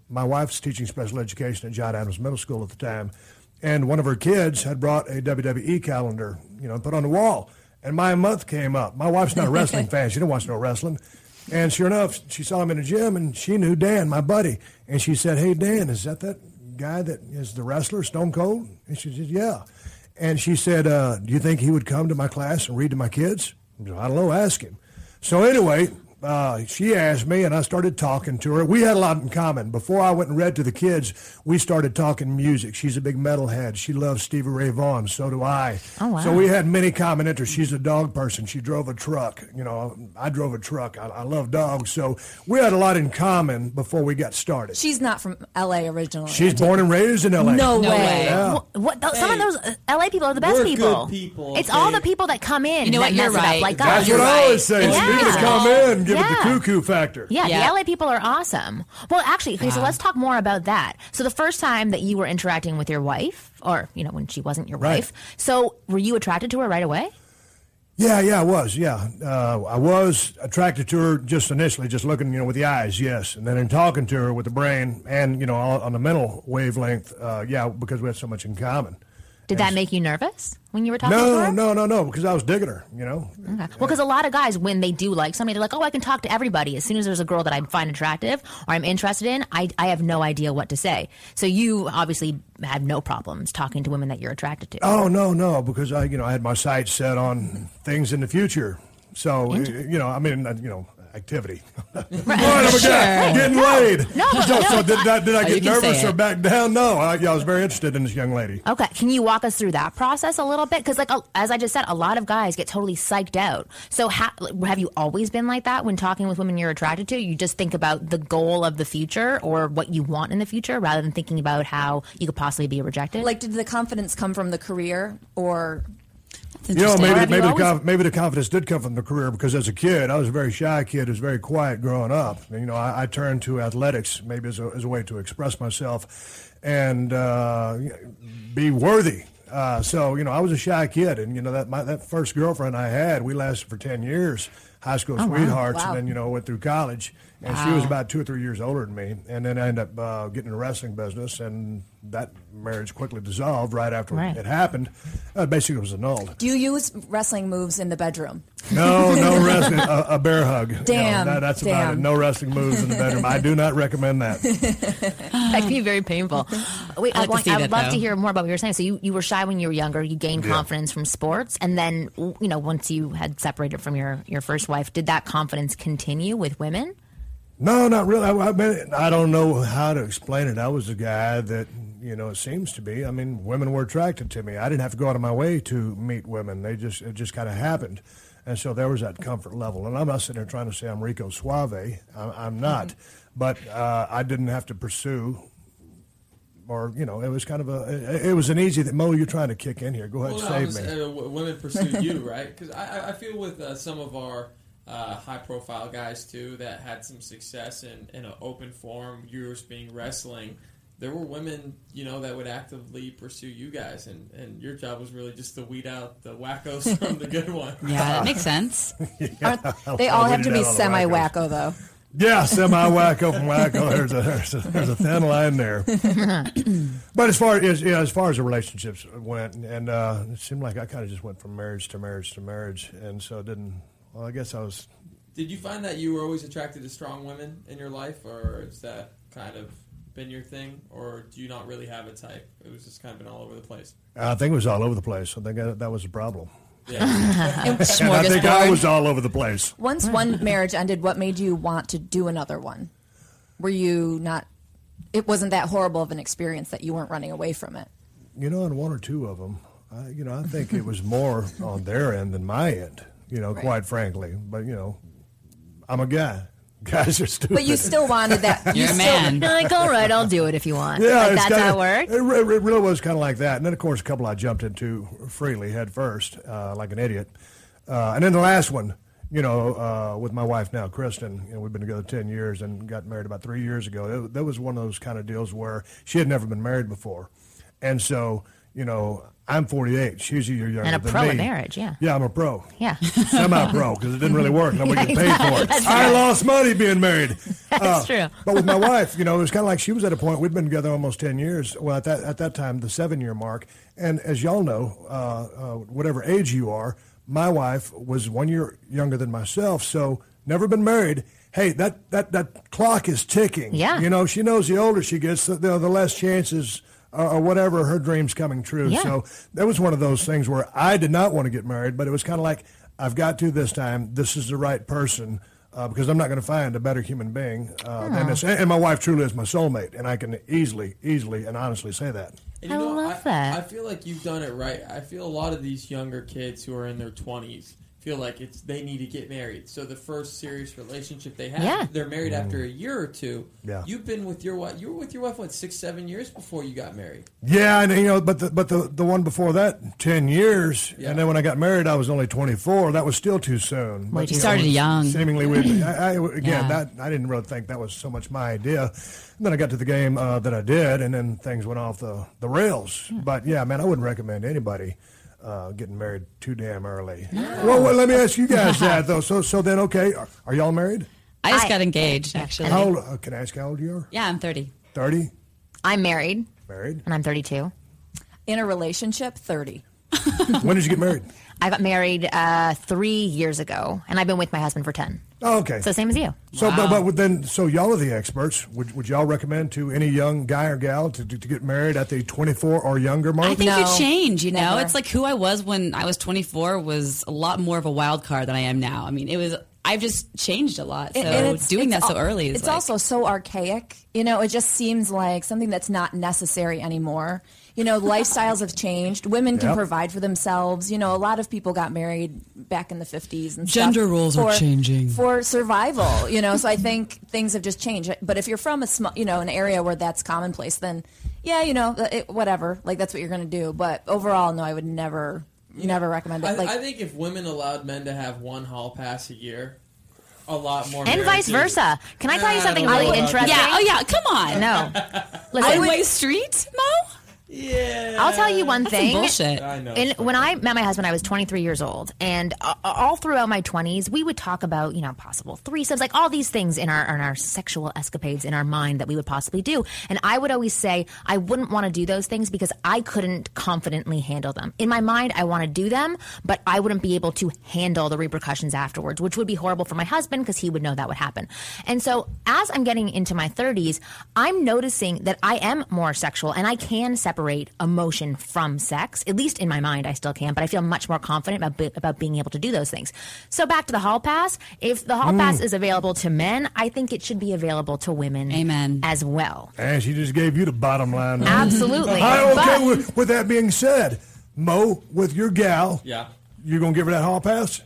my wife's teaching special education at John Adams Middle School at the time, and one of her kids had brought a WWE calendar, you know, put on the wall. And my month came up. My wife's not a wrestling fan. She didn't watch no wrestling. And sure enough, she saw him in the gym, and she knew Dan, my buddy. And she said, "Hey, Dan, is that that guy that is the wrestler, Stone Cold?" And she said, "Yeah." And she said, uh, "Do you think he would come to my class and read to my kids?" I said, I don't know. Ask him. So anyway, uh, she asked me, and I started talking to her. We had a lot in common. Before I went and read to the kids, we started talking music. She's a big metalhead. She loves Stevie Ray Vaughan. So do I. Oh, wow. So we had many common interests. She's a dog person. She drove a truck. You know, I drove a truck. I, I love dogs. So we had a lot in common before we got started. She's not from L.A. originally. She's born and raised in L.A. No, way. Yeah. What, what, th- some of those uh, LA people are the best we're people. good people, It's okay? all the people that come in. You know that what? You're mess it up, right. like That's us. You're what I right. always say. Yeah. People come in, give it Yeah. the cuckoo factor. Yeah, Yeah. the LA people are awesome. Well, actually, okay, so let's talk more about that. So the first time that you were interacting with your wife, or you know, when she wasn't your Right. wife, so were you attracted to her right away? Yeah, yeah, I was. Yeah, uh, I was attracted to her just initially, just looking, you know, with the eyes, yes, and then in talking to her with the brain and you know on on the mental wavelength, uh, yeah, because we had so much in common. Did that make you nervous when you were talking to her? no, no, no, no, because I was digging her, you know. Okay. Well, because a lot of guys, when they do like somebody, they're like, "Oh, I can talk to everybody." As soon as there's a girl that I find attractive or I'm interested in, I, I have no idea what to say. So you obviously had no problems talking to women that you're attracted to. Oh no, no, because I, you know, I had my sights set on things in the future. So, you know, I mean, you know, activity. Boy, I'm a guy getting laid. No, but- so, so did, I, did I Oh, get can nervous or back down? No, I, yeah, I was very interested in this young lady. Okay, can you walk us through that process a little bit? Because, like, as I just said, a lot of guys get totally psyched out. So, ha- have you always been like that when talking with women you're attracted to? You just think about the goal of the future or what you want in the future, rather than thinking about how you could possibly be rejected. Like, did the confidence come from the career or? You know, maybe maybe the, always- conf- maybe the confidence did come from the career because as a kid, I was a very shy kid, was very quiet growing up. And, you know, I, I turned to athletics maybe as a, as a way to express myself and uh, be worthy. Uh, so you know, I was a shy kid, and you know that my, that first girlfriend I had, we lasted for ten years, high school sweethearts, Wow. and then you know went through college. And she was about two or three years older than me, and then I ended up uh, getting in the wrestling business, and that marriage quickly dissolved right after Right. it happened. Uh, basically, it was annulled. Do you use wrestling moves in the bedroom? No, no wrestling. A, a bear hug. You know, Damn, that- that's about damn. it. No wrestling moves in the bedroom. I do not recommend that. that can be very painful. Wait, I I, like to want, see I that, would love though. to hear more about what you were saying. So, you, you were shy when you were younger. You gained Yeah. confidence from sports, and then you know once you had separated from your your first wife, did that confidence continue with women? No, not really. I, I, mean, I don't know how to explain it. I was a guy that, you know, it seems to be. I mean, women were attracted to me. I didn't have to go out of my way to meet women. They just, it just kind of happened. And so there was that comfort level. And I'm not sitting there trying to say I'm Rico Suave. I, I'm not. But uh, I didn't have to pursue. Or you know, it was kind of a. It, it was an easy. That Mo, you're trying to kick in here. Go ahead, Well, save was, me. uh, women pursue you, right? Because I, I- I feel with uh, some of our uh, high-profile guys too that had some success in, in an open forum, yours being wrestling. There were women, you know, that would actively pursue you guys, and, and your job was really just to weed out the wackos from the good ones. Yeah, that makes sense. Aren't, they all have to be out on the semi wackos. wacko though. Yeah, semi wacko from wacko. There's a, there's a there's a thin line there. but as far as yeah, as far as the relationships went, and uh, it seemed like I kind of just went from marriage to marriage to marriage, and so it didn't. Well, I guess I was. Did you find that you were always attracted to strong women in your life, or is that kind of been your thing, or do you not really have a type? It was just kind of been all over the place. I think it was all over the place. I think that, that was the problem. Yeah. And I think I was all over the place. Once one marriage ended, what made you want to do another one? Were you not? It wasn't that horrible of an experience that you weren't running away from it. You know, on one or two of them, I, you know, I think it was more on their end than my end. You know, quite frankly. But you know, I'm a guy. Guys are stupid. But you still wanted that. you You're a man. You're like, all right, I'll do it if you want. Yeah, like that's kinda, how it worked. It, it really was kind of like that. And then, of course, a couple I jumped into freely head first, uh, like an idiot. Uh, and then the last one, you know, uh, with my wife now, Kristin, you know, we've been together 10 years and got married about three years ago. That, that was one of those kind of deals where she had never been married before. And so, you know, I'm 48. She's a year younger And a pro me. in marriage, yeah. Yeah, I'm a pro. Yeah. Semi-pro because it didn't really work. Nobody get paid for it. I right. lost money being married. That's true. But with my wife, you know, it was kind of like she was at a point. We'd been together almost ten years. Well, at that at that time, the seven-year mark. And as y'all know, uh, uh, whatever age you are, my wife was one year younger than myself, so never been married. Hey, that, that, that clock is ticking. Yeah. You know, she knows the older she gets, the, the less chances uh, or whatever her dreams coming true. Yeah. So that was one of those things where I did not want to get married, but it was kind of like, I've got to this time. This is the right person. Uh, because I'm not going to find a better human being uh, than this. And, and my wife truly is my soulmate, and I can easily, easily, and honestly say that. And I love that. I feel like you've done it right. I feel a lot of these younger kids who are in their twenties feel like it's they need to get married. So the first serious relationship they have, Yeah. they're married after a year or two. Yeah. You've been with your wife. You were with your wife what six, seven years before you got married. Yeah, and you know, but the but the the one before that, ten years, Yeah. and then when I got married, I was only twenty four. That was still too soon. Way But, too you Started young. Seemingly, we I, I, again, Yeah. that I didn't really think that was so much my idea. And then I got to the game uh, that I did, and then things went off the the rails. But yeah, man, I wouldn't recommend anybody. Uh, getting married too damn early. Well, well, let me ask you guys that though. So, so then, okay, are, are y'all married? I just I- got engaged, actually. How old? Uh, can I ask how old you are? Yeah, I'm 30. Thirty. I'm married Married. and I'm 32. In a relationship, 30. when did you get married? I got married uh, three years ago, and I've been with my husband for 10. Oh, okay. So same as you. So, but, but then, so y'all are the experts. Would, would y'all recommend to any young guy or gal to, to, to get married at the 24 or younger mark? I think you No, change, you know? never. It's like who I was when I was 24 was a lot more of a wild card than I am now. I mean, it was, I've just changed a lot. So And it's- doing it's that so early is It's like, also so archaic. You know, it just seems like something that's not necessary anymore. You know, lifestyles have changed. Women can Yep. provide for themselves. You know, a lot of people got married back in the 50s and stuff Gender roles are changing. for survival, you know. So I think things have just changed. But if you're from a small, you know, an area where that's commonplace, then yeah, you know, it, whatever. Like that's what you're going to do. But overall, no, I would never you never recommend it. I, like I think if women allowed men to have one hall pass a year, a lot more. And vice marriages- versa. Can I tell you something don't really interesting? yeah, oh yeah, come on. No. Listen, One-way street, Mo? Yeah. I'll tell you one That's some thing. bullshit. I know. And when I met my husband, I was 23 years old, and uh, all throughout my 20s, we would talk about you know possible threesomes, like all these things in our in our sexual escapades in our mind that we would possibly do. And I would always say I wouldn't want to do those things because I couldn't confidently handle them. In my mind, I want to do them, but I wouldn't be able to handle the repercussions afterwards, which would be horrible for my husband because he would know that would happen. And so, as I'm getting into my 30s, I'm noticing that I am more sexual and I can separate emotion from sex. At least in my mind, I still can, but I feel much more confident about, about being able to do those things. So, back to the hall pass. If the hall pass mm. is available to men, I think it should be available to women Amen. as well. And she just gave you the bottom line. Absolutely. Hi, okay, But- with, with that being said, Mo, with your gal, Yeah. you're going to give her that hall pass?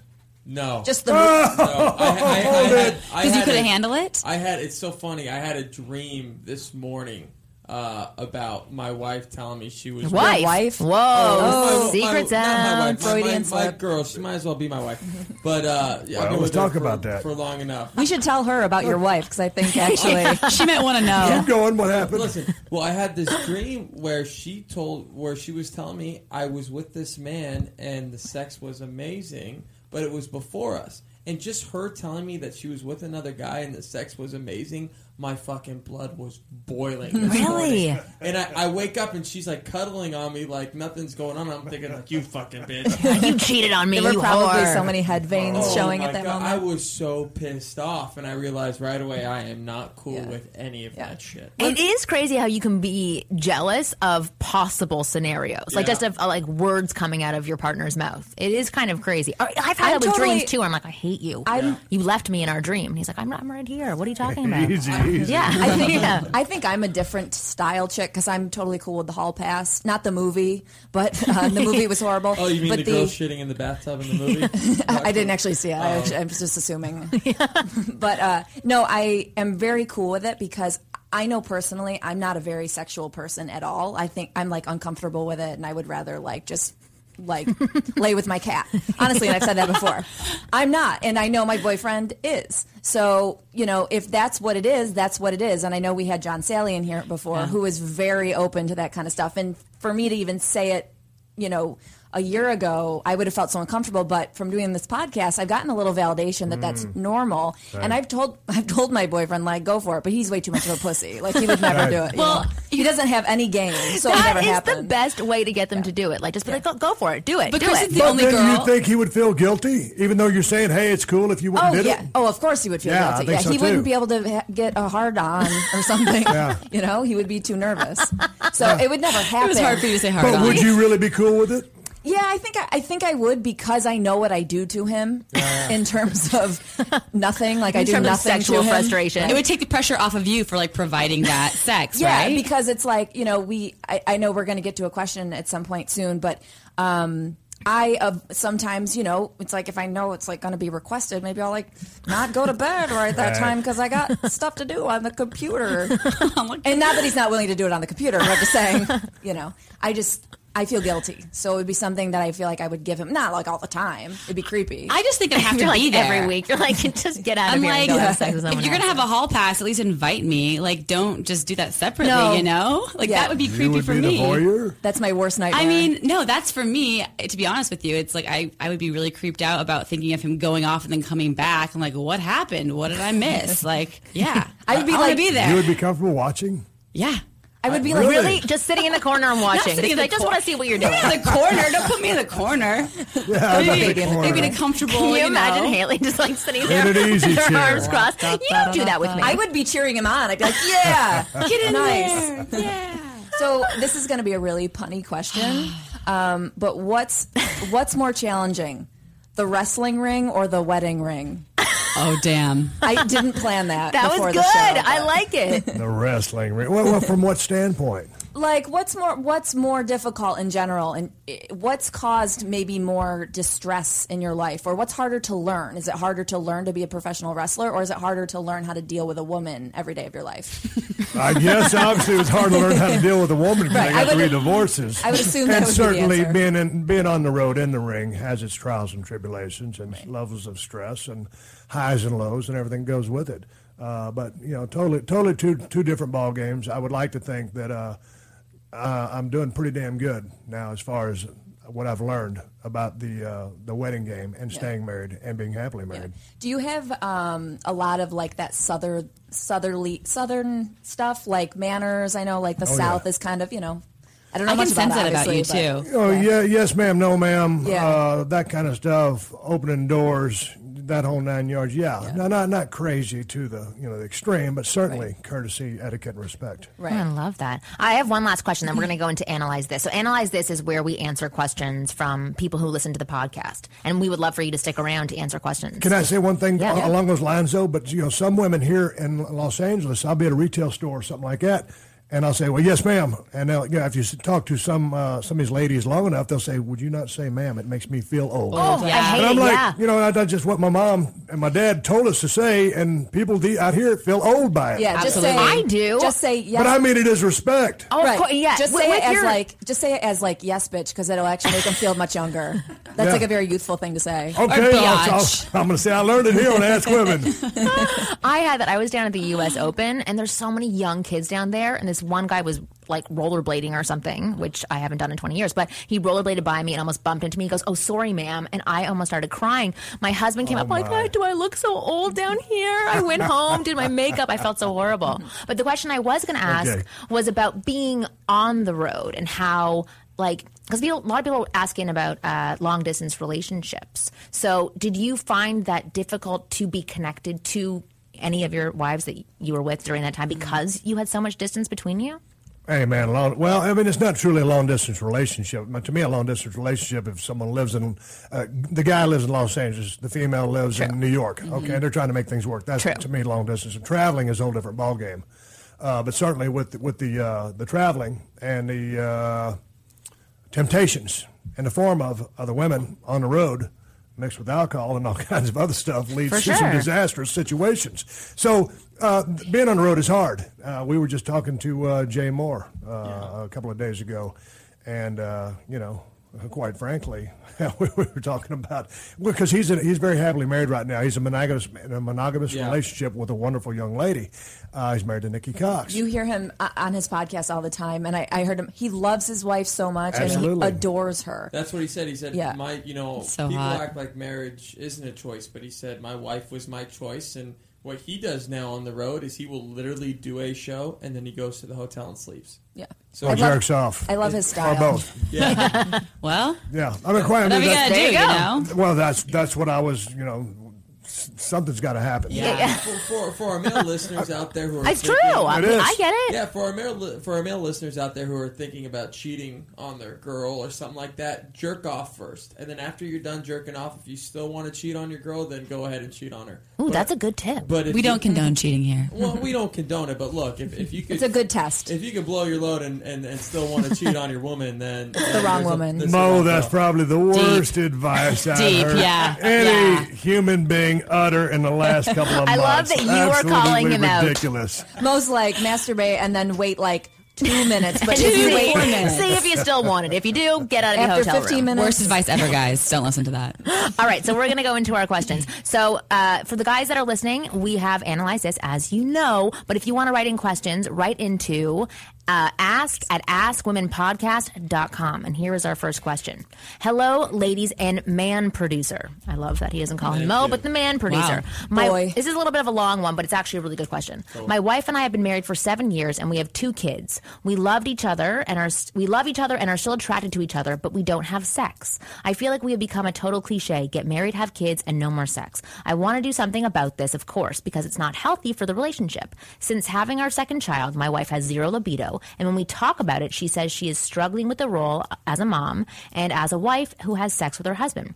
No. just the No, I, I, I, I Because you couldn't handle it? I had. It's so funny. I had a dream this morning uh, about my wife telling me she was Wife. wife? Whoa. Oh, my- Secrets my, not my out. wife, my- Freudian my, my slip. girl. She might as well be my wife. But uh, yeah, Well, I've been let's her talk for- about that. for long enough. We should tell her about your wife because I think actually she might want to know. Keep going. What happened? Listen, well, I had this dream where she told, where she was telling me I was with this man and the sex was amazing, but it was before us. And just her telling me that she was with another guy and the sex was amazing, my fucking blood was boiling. Really? morning. And I, I wake up and she's like cuddling on me like nothing's going on. I'm thinking like, you fucking bitch. you cheated on me. there were you probably whore. so many head veins Oh showing at that God, I was so pissed off, and I realized right away I am not cool Yeah. with any of Yeah. that shit. It is crazy how you can be jealous of possible scenarios, like Yeah. just of uh, like words coming out of your partner's mouth. It is kind of crazy. I've had I'm that with totally- dreams too. Where I'm like, I hate you. I'm- you left me in our dream. And he's like, I'm, I'm right here. What are you talking about? Easy, easy. Yeah, I think yeah. I think I'm a different style chick because I'm totally cool with the hall pass. Not the movie, but uh, the movie was horrible. Oh, you mean but the, girl shitting in the bathtub in the movie? I didn't actually see it. I, actually, I was just assuming. but uh, no, I am very cool with it because I know personally I'm not a very sexual person at all. I think I'm like uncomfortable with it, and I would rather like just like lay with my cat. Honestly, and I've said that before. I'm not, and I know my boyfriend is. So you know, if that's what it is, that's what it is. And I know we had John Salley in here before, who was very open to that kind of stuff. And for me to even say it, you know. A year ago, I would have felt so uncomfortable. But from doing this podcast, I've gotten a little validation that that's Mm. normal. Right. And I've told I've told my boyfriend like go for it, but he's way too much of a pussy. Like he would never Right. do it. Well, know? he doesn't have any game, so it never is happened. the best way to get them to do it. Like, just be like, go, go for it, do it, But do Kristin's it. the But only then girl- you think he would feel guilty, even though you're saying, "Hey, it's cool if you wouldn't Oh did yeah. it." Oh, of course he would feel Yeah, I guilty. think yeah, so, he wouldn't be able to ha- get a hard on or something. Yeah. You know, he would be too nervous. So it would never happen. It was hard for you to say hard on. but would you really be cool with it? Yeah, I think I, I think I would because I know what I do to him in terms of nothing. Like I do terms of nothing sexual to him. frustration. It would take the pressure off of you for like providing that sex, yeah, right? because it's like you know we. I, I know we're going to get to a question at some point soon, but. um I uh, sometimes, you know, it's like if I know it's like going to be requested, maybe I'll like not go to bed right at that Right. time because I got stuff to do on the computer. and not that he's not willing to do it on the computer, but I'm just saying, you know, I just I feel guilty, so it would be something that I feel like I would give him, not like all the time. It'd be creepy. I just think I have to You're like be there every week. You're like, just get out of I'm here like, and go have sex with if you're gonna have a hall pass, at least invite me. Like, don't just do that separately. No. You know, like Yeah. that would be You creepy would for be the me. voyeur? That's my worst nightmare. I mean, no, that's for me. To be honest with you, it's like I, I would be really creeped out about thinking of him going off and then coming back. I'm like, what happened? What did I miss? like, yeah, I would be I like- be there. You would be comfortable watching. Yeah. I would be like- really? Really? just sitting in the corner and watching. sitting Because I the just want to see what you're doing. in the corner. Don't put me in the corner. Yeah, I'm not maybe, in the maybe in a comfortable. Can you you imagine know. Haley just like sitting there with her chair. arms crossed? You don't do that with me. I would be cheering him on. I'd be like, "Yeah, Get in nice. there. Yeah. So this is going to be a really punny question, um, but what's what's more challenging, the wrestling ring or the wedding ring? Oh damn! I didn't plan that. That was good. The show, I like it. The wrestling ring. Well, well, from what standpoint? Like what's more what's more difficult in general? And eh, what's caused maybe more distress in your life? Or what's harder to learn? Is it harder to learn to be a professional wrestler? Or is it harder to learn how to deal with a woman every day of your life? I guess obviously it was hard to learn how to deal with a woman because Right, they I got three divorces. I would assume that and would be the certainly being in, being on the road in the ring has its trials and tribulations and levels of stress and highs and lows and everything goes with it. Uh, but you know, totally, totally two two different ball games. I would like to think that uh, uh, I'm doing pretty damn good now as far as what I've learned about the uh, the wedding game and staying married and being happily married. do you have um, a lot of like that southern southerly southern stuff like manners i know like the Oh, south yeah. is kind of you know i don't know I much can about, it, that about you obviously, too. Oh yeah, yes, ma'am, no, ma'am. Yeah. Uh, that kind of stuff, opening doors, that whole nine yards. Yeah, No, not not crazy to the you know the extreme, but certainly courtesy, etiquette, and respect. Right. I love that. I have one last question, then we're going to go into analyze this. So, analyze this is where we answer questions from people who listen to the podcast, and we would love for you to stick around to answer questions. Can I say one thing Yeah. a- Yeah. along those lines though? But you know, some women here in Los Angeles, I'll be at a retail store or something like that. And I'll say, "Well, yes, ma'am." And they'll, you know, if you talk to some uh, some of these ladies long enough, they'll say, "Would you not say, ma'am? It makes me feel old." Oh, I hate and I'm it, like, yeah. you know, that- that's just what my mom and my dad told us to say, and people de- out here feel old by it. yeah just say I do. just say yes But I mean it is respect. Oh, of right. course, yeah. Just say with it as your- like, just say it as like, yes, bitch, because it'll actually make them feel much younger. That's Yeah. like a very youthful thing to say. Okay, I'll, I'll, I'm going to say I learned it here on Ask Women. I had that. I was down at the U.S. Open, and there's so many young kids down there, and this one guy was like rollerblading or something, which I haven't done in 20 years, but he rollerbladed by me and almost bumped into me. He goes, "Oh, sorry, ma'am," and I almost started crying. My husband came Oh, up like, my. "Why do I look so old down here?" I went home, did my makeup. I felt so horrible. But the question I was going to ask Okay. was about being on the road and how like because a lot of people are asking about uh, long distance relationships. So, did you find that difficult to be connected to any of your wives that you were with during that time because you had so much distance between you? Hey man, long, well, I mean, it's not truly a long distance relationship. But to me, a long distance relationship, if someone lives in, uh, the guy lives in Los Angeles, the female lives in New York. Okay, they're trying to make things work. That's True. to me long distance. And traveling is a whole different ballgame. Uh, but certainly with with the uh, the traveling and the uh, temptations in the form of other women on the road mixed with alcohol and all kinds of other stuff leads For to some disastrous situations. So uh, being on the road is hard. Uh, we were just talking to uh, Jay Mohr uh, a couple of days ago, and uh, you know quite frankly. we were talking about because he's in, he's very happily married right now. He's a monogamous in a monogamous Yeah. relationship with a wonderful young lady. Uh, he's married to Nikki Cox. You hear him uh, on his podcast all the time, and I, I heard him. He loves his wife so much, and Absolutely. he adores her. That's what he said. He said, Yeah. "My, you know, So people hot. act like marriage isn't a choice, but he said my wife was my choice, and what he does now on the road is he will literally do a show, and then he goes to the hotel and sleeps. Yeah, So Or jerks off. I love his style. Or both. Yeah. well, Yeah, I mean, quite. I mean, that's- gotta do, you know? Well, that's that's what I was. You know, s- something's got to happen. for, for, for our male listeners out there who are It's thinking- true. I mean, is. I get it. Yeah, for our male for our male listeners out there who are thinking about cheating on their girl or something like that, jerk off first, and then after you're done jerking off, if you still want to cheat on your girl, then go ahead and cheat on her. Ooh, that's a good tip. But we don't condone cheating here. Well, we don't condone it, but look, if, if you could, It's a good test. If you can blow your load and, and, and still want to cheat on your woman, then the wrong woman. Mo, that's probably the worst advice I've Deep, heard yeah, any yeah. human being utter in the last couple of I months. love that you were Absolutely calling him out. ridiculous. Most like masturbate and then wait like two minutes, but And if you see- wait, see if you still want it. If you do, get out of After your hotel 15 room. minutes. Worst advice ever, guys. Don't listen to that. All right, so we're going to go into our questions. So, uh, for the guys that are listening, we have analyzed this, as you know. But if you want to write in questions, write into uh, ask at askwоmenpodcast.com. And here is our first question Hello, ladies and man producer. I love that he doesn't call him Mo, but the man producer. Wow. My, Boy. This is a little bit of a long one, but it's actually a really good question. My wife and I have been married for seven years, and we have two kids. We loved each other, and are we love each other and are still attracted to each other, but we don't have sex. I feel like we have become a total cliche: get married, have kids, and no more sex. I want to do something about this, of course, because it's not healthy for the relationship. Since having our second child, my wife has zero libido, and when we talk about it, she says she is struggling with the role as a mom and as a wife who has sex with her husband.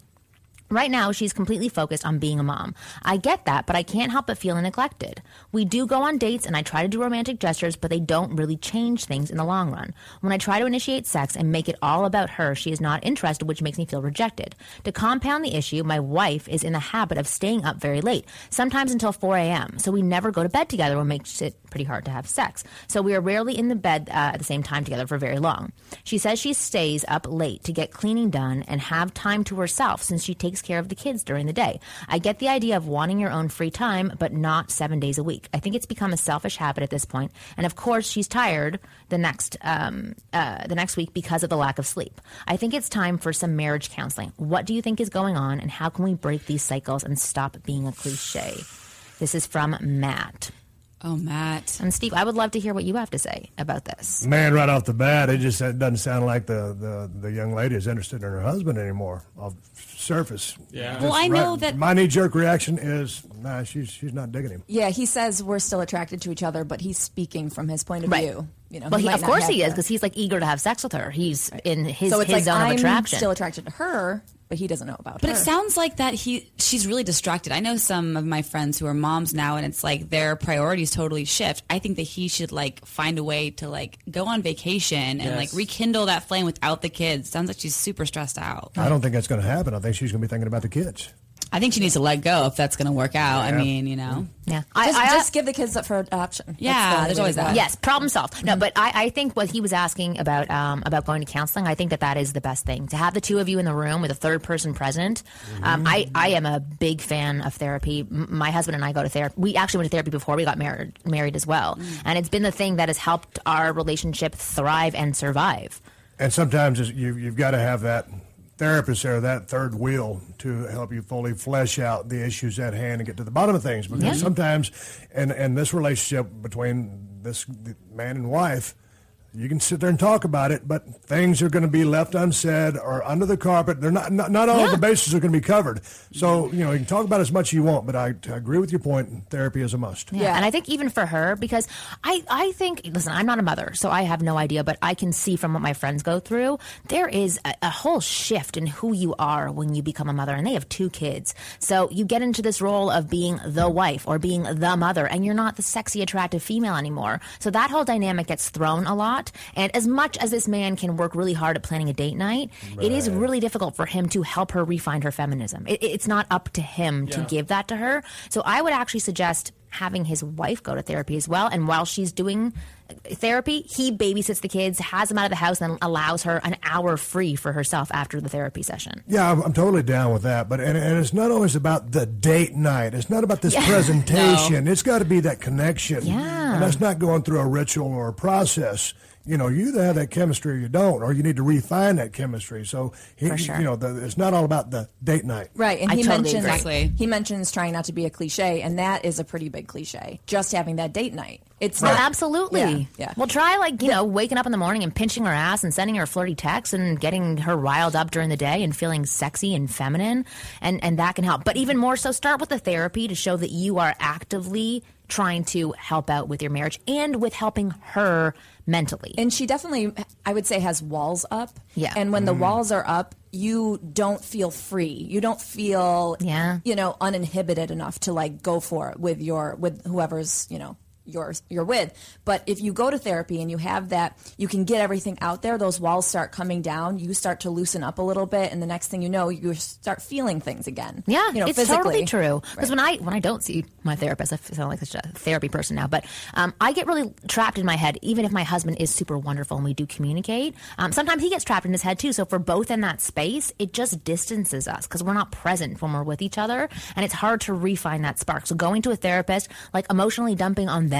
Right now, she's completely focused on being a mom. I get that, but I can't help but feel neglected. We do go on dates and I try to do romantic gestures, but they don't really change things in the long run. When I try to initiate sex and make it all about her, she is not interested, which makes me feel rejected. To compound the issue, my wife is in the habit of staying up very late, sometimes until 4 a.m., so we never go to bed together, which makes it pretty hard to have sex. So we are rarely in the bed uh, at the same time together for very long. She says she stays up late to get cleaning done and have time to herself since she takes care of the kids during the day. I get the idea of wanting your own free time, but not seven days a week. I think it's become a selfish habit at this point. point, and of course, she's tired the next um, uh, the next week because of the lack of sleep. I think it's time for some marriage counseling. What do you think is going on, and how can we break these cycles and stop being a cliche? This is from Matt. Oh, Matt. And Steve, I would love to hear what you have to say about this. Man, right off the bat, it just it doesn't sound like the, the, the young lady is interested in her husband anymore. Off surface, Yeah. Just Well, I know that- my knee jerk reaction is nah, she's she's not digging him. yeah, he says we're still attracted to each other, but he's speaking from his point of Right. view. You know, well, he, might of course he is because he's like eager to have sex with her. He's in his so it's his like zone I'm of attraction. still attracted to her, but he doesn't know about it. But her. it sounds like that he she's really distracted. I know some of my friends who are moms now and it's like their priorities totally shift. I think that he should like find a way to like go on vacation and Yes. like rekindle that flame without the kids. Sounds like she's super stressed out. I don't think that's going to happen. I think she's going to be thinking about the kids. I think she needs to let go if that's going to work out. I mean, you know. yeah, just, I, I, just give the kids up for adoption. That's Yeah, the there's always that. Yes, problem solved. No, but I, I think what he was asking about um, about going to counseling, I think that that is the best thing to have the two of you in the room with a third person present. Um, I I am a big fan of therapy. M- my husband and I go to therapy. We actually went to therapy before we got married married as well, and it's been the thing that has helped our relationship thrive and survive. And sometimes you, you've got to have that therapist there, that third wheel, to help you fully flesh out the issues at hand and get to the bottom of things. Because Yeah. sometimes, and and this relationship between this man and wife, you can sit there and talk about it, but things are going to be left unsaid or under the carpet. They're not not, not all Yeah. the bases are going to be covered. So you know you can talk about as much as you want, but I, I agree with your point. Therapy is a must. Yeah. And I think even for her, because I, I think, listen, I'm not a mother, so I have no idea, but I can see from what my friends go through, there is a, a whole shift in who you are when you become a mother, and they have two kids. So you get into this role of being the wife or being the mother, and you're not the sexy, attractive female anymore. So that whole dynamic gets thrown a lot. And as much as this man can work really hard at planning a date night, it is really difficult for him to help her refine her feminism. It, it's not up to him to give that to her. So I would actually suggest having his wife go to therapy as well. And while she's doing therapy, he babysits the kids, has them out of the house, and allows her an hour free for herself after the therapy session. Yeah, I'm, I'm totally down with that. But and, and it's not always about the date night. It's not about this Yeah. presentation. It's got to be that connection. Yeah. and that's not going through a ritual or a process. You know, you either have that chemistry or you don't, or you need to refine that chemistry. So, he, sure. you know, the, it's not all about the date night. Right, and I he totally mentions agree. he mentions trying not to be a cliche, and that is a pretty big cliche. Just having that date night, it's Well, not absolutely. Yeah, yeah. Well, try like you know waking up in the morning and pinching her ass and sending her a flirty text and getting her riled up during the day and feeling sexy and feminine, and and that can help. But even more so, start with the therapy to show that you are actively trying to help out with your marriage and with helping her mentally. And she definitely, I would say, has walls up. Yeah. And when the Mm. walls are up, you don't feel free. You don't feel, Yeah. you know, uninhibited enough to like go for it with your with whoever's, you know, you're you're with. But if you go to therapy and you have that, you can get everything out there. Those walls start coming down. You start to loosen up a little bit, and the next thing you know, you start feeling things again. Yeah, you know, it's physically. totally true. Because when I when I don't see my therapist, I sound like such a therapy person now. But um, I get really trapped in my head, even if my husband is super wonderful and we do communicate. Um, sometimes he gets trapped in his head too. So for both in that space, it just distances us because we're not present when we're with each other, and it's hard to refine that spark. So going to a therapist, like emotionally dumping on them,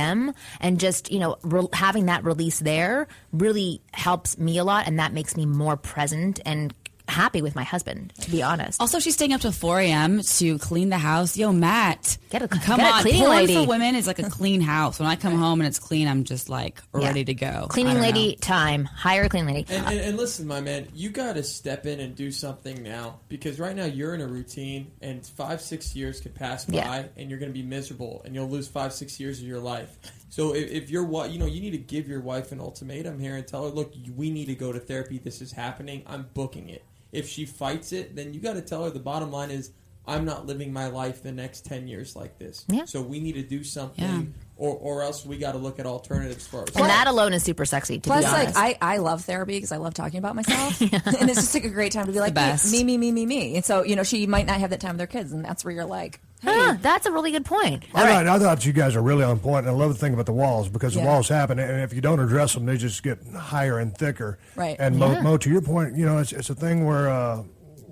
and just you know re- having that release there, really helps me a lot, and that makes me more present and happy with my husband. To be honest. Also, she's staying up till 4 a.m. to clean the house. Yo, Matt, Get a- come get a on. cleaning Porn lady. for women is like a clean house. When I come home and it's clean, I'm just like ready to go. Cleaning lady know. time. Hire a cleaning lady. And, and, and listen, my man, you got to step in and do something now because right now you're in a routine, and five, six years could pass by, Yeah. and you're going to be miserable, and you'll lose five, six years of your life. So if, if your wife, you know, you need to give your wife an ultimatum here and tell her, look, we need to go to therapy. This is happening. I'm booking it. If she fights it, then you got to tell her the bottom line is. I'm not living my life the next ten years like this. Yeah. So we need to do something, Yeah. or, or else we got to look at alternatives for ourselves. And that alone is super sexy. To Plus, be like. I, I love therapy because I love talking about myself, and it's just like a great time to be like best. me, me, me, me, me. And so you know, she might not have that time with their kids, and that's where you're like, Huh, that's a really good point. I, thought, I thought you guys are really on point, and I love the thing about the walls because Yeah. the walls happen, and if you don't address them, they just get higher and thicker. Right. And Mo, Yeah. Mo, to your point, you know, it's, it's a thing where, uh,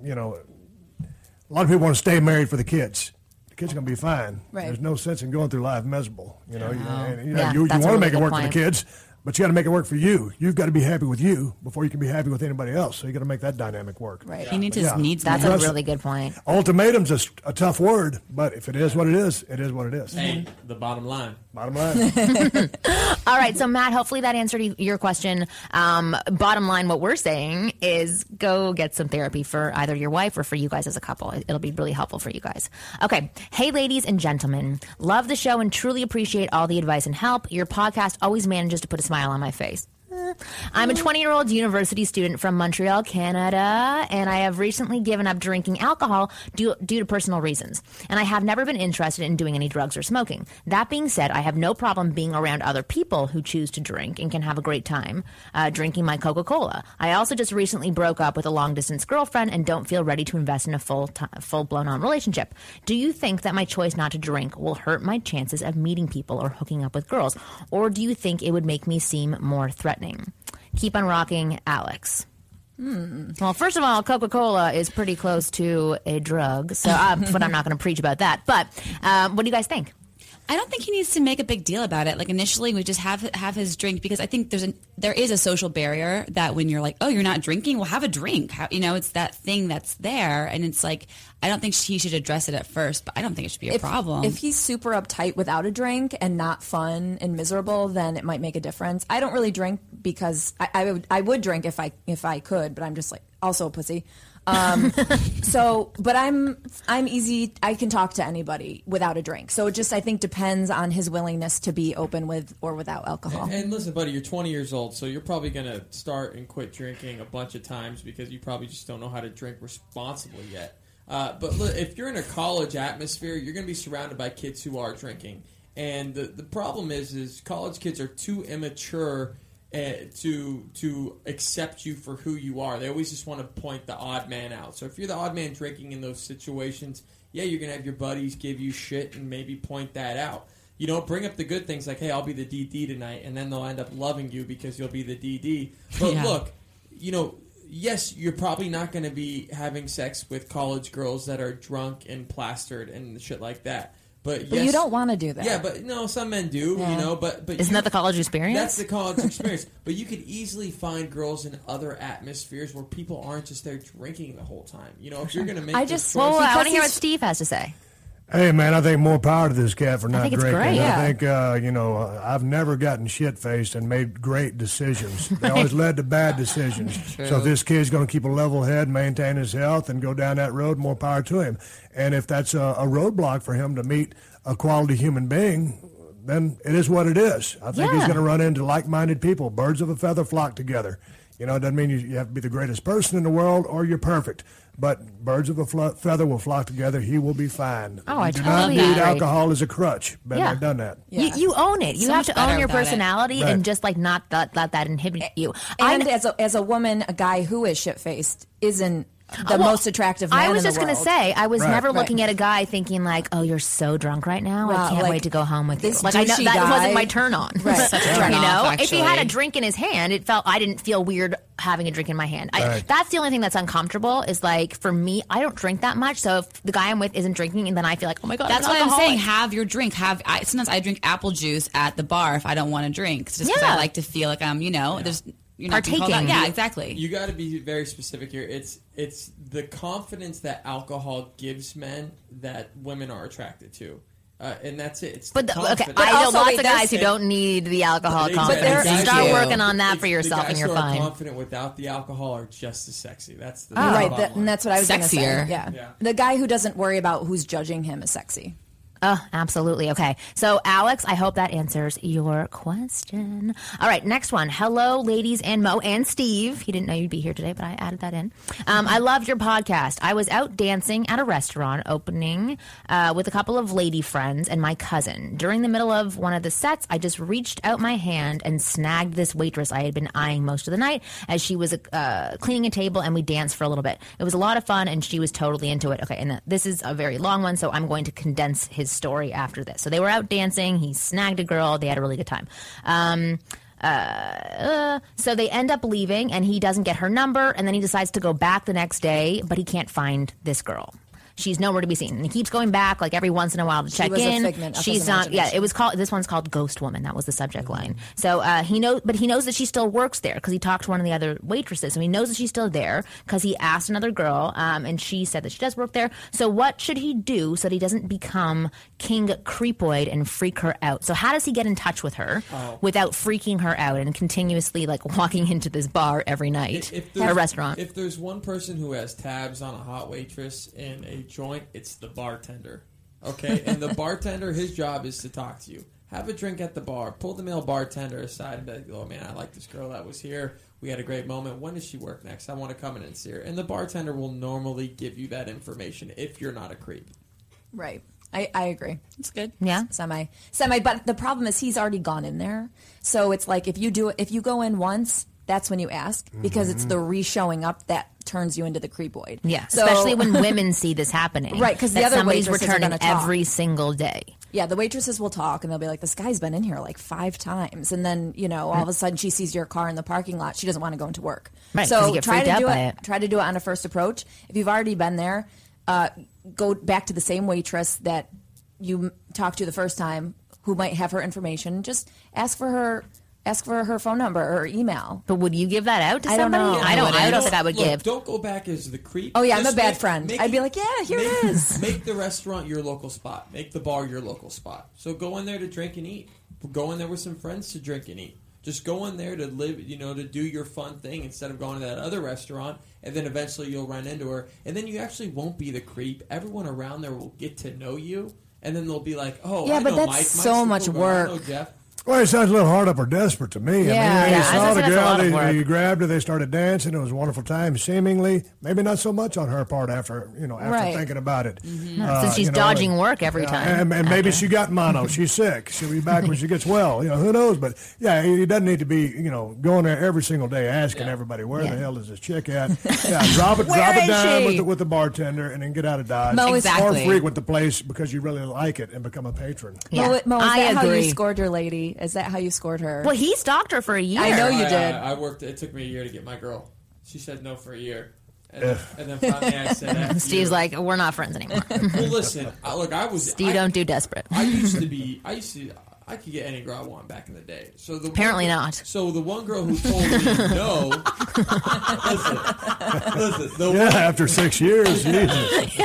you know, a lot of people want to stay married for the kids. The kids are going to be fine. Right. There's no sense in going through life miserable. You know, you, and, you, know, Yeah, you, you want to make it work for the kids, but you got to make it work for you. You've got to be happy with you before you can be happy with anybody else. So you got to make that dynamic work. Right. He needs But his yeah, needs That's met. a really good point. Ultimatum's a, a tough word, but if it is what it is, it is what it is. Hey, the bottom line. Bottom line. All right, so Matt, hopefully that answered your question. Um, bottom line, what we're saying is go get some therapy for either your wife or for you guys as a couple. It'll be really helpful for you guys. Okay, hey, ladies and gentlemen, love the show and truly appreciate all the advice and help. Your podcast always manages to put a smile on my face. I'm a 20 year old university student from Montreal, Canada, and I have recently given up drinking alcohol due, due to personal reasons. And I have never been interested in doing any drugs or smoking. That being said, I have no problem being around other people who choose to drink and can have a great time uh, drinking my Coca Cola. I also just recently broke up with a long distance girlfriend and don't feel ready to invest in a full full blown on relationship. Do you think that my choice not to drink will hurt my chances of meeting people or hooking up with girls? Or do you think it would make me seem more threatening? Keep on rocking, Alex. Well, first of all, Coca Cola is pretty close to a drug, so uh, but I'm not going to preach about that. But um, what do you guys think? I don't think he needs to make a big deal about it. Like initially, we just have have his drink because I think there's an there is a social barrier that when you're like, oh, you're not drinking, well, have a drink. How, you know, it's that thing that's there, and it's like I don't think he should address it at first, but I don't think it should be a if, problem. If he's super uptight without a drink and not fun and miserable, then it might make a difference. I don't really drink because I, I would I would drink if I if I could, but I'm just like also a pussy. Um, so, but I'm I'm easy. I can talk to anybody without a drink. So it just I think depends on his willingness to be open with or without alcohol. And, and listen, buddy, you're 20 years old, so you're probably to start and quit drinking a bunch of times because you probably just don't know how to drink responsibly yet. Uh, but look, if you're in a college atmosphere, you're going to be surrounded by kids who are drinking. And the, the problem is, is college kids are too immature uh, to to accept you for who you are. They always just want to point the odd man out. So if you're the odd man drinking in those situations, yeah, you're going to have your buddies give you shit and maybe point that out. You know, bring up the good things like, hey, I'll be the DD tonight, and then they'll end up loving you because you'll be the DD. But Yeah. look, you know, yes, you're probably not going to be having sex with college girls that are drunk and plastered and shit like that. But, But yes, you don't want to do that. Yeah, but no, some men do. Yeah. You know, but but Isn't you- that the college experience? That's the college experience. but you could easily find girls in other atmospheres where people aren't just there drinking the whole time. You know, if you're going to make I just- well, I want to hear what Steve has to say. Hey man, I think more power to this cat for not think it's drinking. great. Yeah. I think uh, you know uh, I've never gotten shit faced and made great decisions. They always led to bad decisions. So if this kid's going to keep a level head, maintain his health, and go down that road, more power to him. And if that's a, a roadblock for him to meet a quality human being, then it is what it is. I think he's going to run into like-minded people. Birds of a feather flock together. You know, it doesn't mean you, you have to be the greatest person in the world or you're perfect. But birds of a flo- feather will flock together. He will be fine. Oh, I you do totally not need agree. alcohol as a crutch. Been Yeah. there, done that. You, you own it. You So have much to better own your without it. personality Right. and just like not let, let that inhibit you. And I, as a as a woman, a guy who is shit faced isn't the Well, most attractive man I was in just gonna say, I was Right. never Right. looking at a guy thinking like, "Oh, you're so drunk right now. I can't like, wait to go home with you." this Like I know that guy- wasn't my turn on. Right. Such a you know, off, if he had a drink in his hand, it felt I didn't feel weird having a drink in my hand. I, That's the only thing that's uncomfortable. Is like for me, I don't drink that much. So if the guy I'm with isn't drinking, and then I feel like, "Oh my god, That's I'm what I'm saying. Have your drink. Have I, sometimes I drink apple juice at the bar if I don't want to drink, just because Yeah. I like to feel like I'm, you know, there's you're not Partaking. out. Yeah, exactly. You got to be very specific here. It's it's the confidence that alcohol gives men that women are attracted to, uh, and that's it. It's But the the, okay, confidence. I know also, lots of guys who don't need the alcohol Exactly. confidence. there- Start you. working on that It's for the yourself, guys and you're who fine. Are confident without the alcohol are just as sexy. That's the You're right, bottom that, line. and that's what I was going to say. Yeah. Yeah. the guy who doesn't worry about who's judging him is sexy. Oh, absolutely. Okay. So, Alex, I hope that answers your question. All right. Next one. Hello, ladies and Mo and Steve. He didn't know you'd be here today, but I added that in. Um, I loved your podcast. I was out dancing at a restaurant opening uh, with a couple of lady friends and my cousin. During the middle of one of the sets, I just reached out my hand and snagged this waitress I had been eyeing most of the night as she was uh, cleaning a table and we danced for a little bit. It was a lot of fun and she was totally into it. Okay. And this is a very long one, so I'm going to condense his story after this. So they were out dancing. He snagged a girl. They had a really good time. Um, uh, so they end up leaving, and he doesn't get her number, and then he decides to go back the next day, but he can't find this girl. She's nowhere to be seen, and he keeps going back like every once in a while to check was in. figment of his She's not. Yeah, it was called. This one's called Ghost Woman. That was the subject line. So uh, he knows, but he knows that she still works there because he talked to one of the other waitresses, and he knows that she's still there because he asked another girl, um, and she said that she does work there. So what should he do so that he doesn't become King Creepoid and freak her out? So how does he get in touch with her Oh. without freaking her out and continuously like walking into this bar every night If or restaurant? If there's one person who has tabs on a hot waitress in a joint, it's the bartender. Okay, and the bartender, his job is to talk to you. Have a drink at the bar. Pull the male bartender aside and be like, "Oh man, I like this girl that was here. We had a great moment. When does she work next? I want to come in and see her." And the bartender will normally give you that information if you're not a creep. Right. I, I agree. It's good. yeah. Semi. Semi. But the problem is he's already gone in there. So it's like if you do if you go in once, that's when you ask because it's the re-showing up that turns you into the creepoid. Yeah, So- especially when women see this happening. Right, 'cause the other somebody's returning every single day. Yeah, the waitresses will talk and they'll be like, "This guy's been in here like five times," and then you know, all of a sudden she sees your car in the parking lot. She doesn't want to go into work. Right, so try to do it, it. Try to do it on a first approach. If you've already been there, uh, go back to the same waitress that you talked to the first time, who might have her information. Just ask for her. Ask for her phone number or email. But would you give that out to I don't know. I don't. I You don't think I would look, give. Don't go back as the creep. Oh, yeah, I'm a bad make- friend. make I'd be like, yeah, here it make- is. Make the restaurant your local spot. Make the bar your local spot. So go in there to drink and eat. Go in there with some friends to drink and eat. Just go in there to live, you know, to do your fun thing instead of going to that other restaurant, and then eventually you'll run into her, and then you actually won't be the creep. Everyone around there will get to know you, and then they'll be like, "Oh, Yeah, I but know that's Mike. So the much cool guy. I know work. Jeff. Well, it sounds a little hard up or desperate to me. Yeah, I mean, yeah, you I saw the that's a girl, lot of they, work. you grabbed her, they started dancing. It was a wonderful time, seemingly. Maybe not so much on her part after, you know, after Right. thinking about it. Mm-hmm. Uh, no, since she's dodging work every uh, time And, and maybe she got mono. She's sick. She'll be back when she gets well. You know, who knows? But yeah, he doesn't need to be, you know, going there every single day asking everybody, where the hell is this chick at? Yeah, drop it, drop it down with the, with the bartender and then get out of Dodge. Mo, is- Or Exactly. frequent the place because you really like it and become a patron. Yeah, Mo, Mo, is I that how you scored your lady? Is that how you scored her? Well, he stalked her for a year. I know you I, did. I, I worked. It took me a year to get my girl. She said no for a year, and, then, and then finally I said. F Steve's you. like, we're not friends anymore. well, listen. I, look, I was. Steve, I, don't do desperate. I used to be. I used to. I could get any girl I want back in the day. So the Apparently one, not. So the one girl who told me no. listen, listen. The Yeah, one, after six years, Jesus.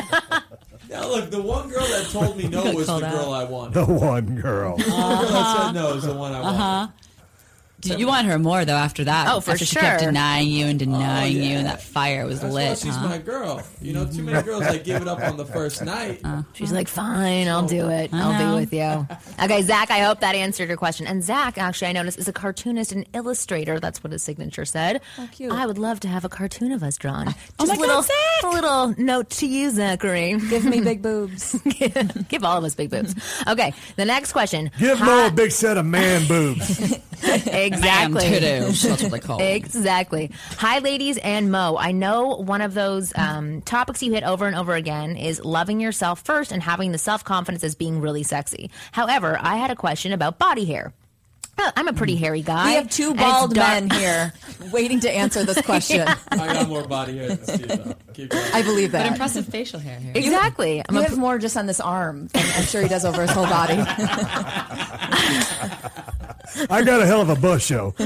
Yeah, look, the one girl that told me no was the called out. girl I wanted. The one girl. The girl that said uh-huh. no is the one I uh-huh. wanted. Did you want her more though after that? Oh, for after she kept denying you and oh, denying Oh, you, and that fire was That's why lit. she's huh? my girl. You know, too many girls like give it up on the first uh-huh. night. She's like, fine, I'll do it. I'll be with you. Okay, Zach, I hope that answered your question. And Zach, actually, I noticed, is a cartoonist and illustrator. That's what his signature said. Oh, cute. I would love to have a cartoon of us drawn. Oh Just Oh my a little, God, Zach! a little note to you, Zachary. Give me big boobs. Give all of us big boobs. Okay, the next question. Give Hi- Mo a big set of man boobs. Exactly. That's what they call. it. Exactly. Hi, ladies and Mo. I know one of those um, topics you hit over and over again is loving yourself first and having the self confidence as being really sexy. However, I had a question about body hair. Uh, I'm a pretty hairy guy. We have two bald men here waiting to answer this question. I got more body hair than Steve. though. Keep going. I believe that. But impressive facial hair here. Exactly. I'm You a have more just on this arm than I'm sure he does over his whole body. I got a hell of a bus show.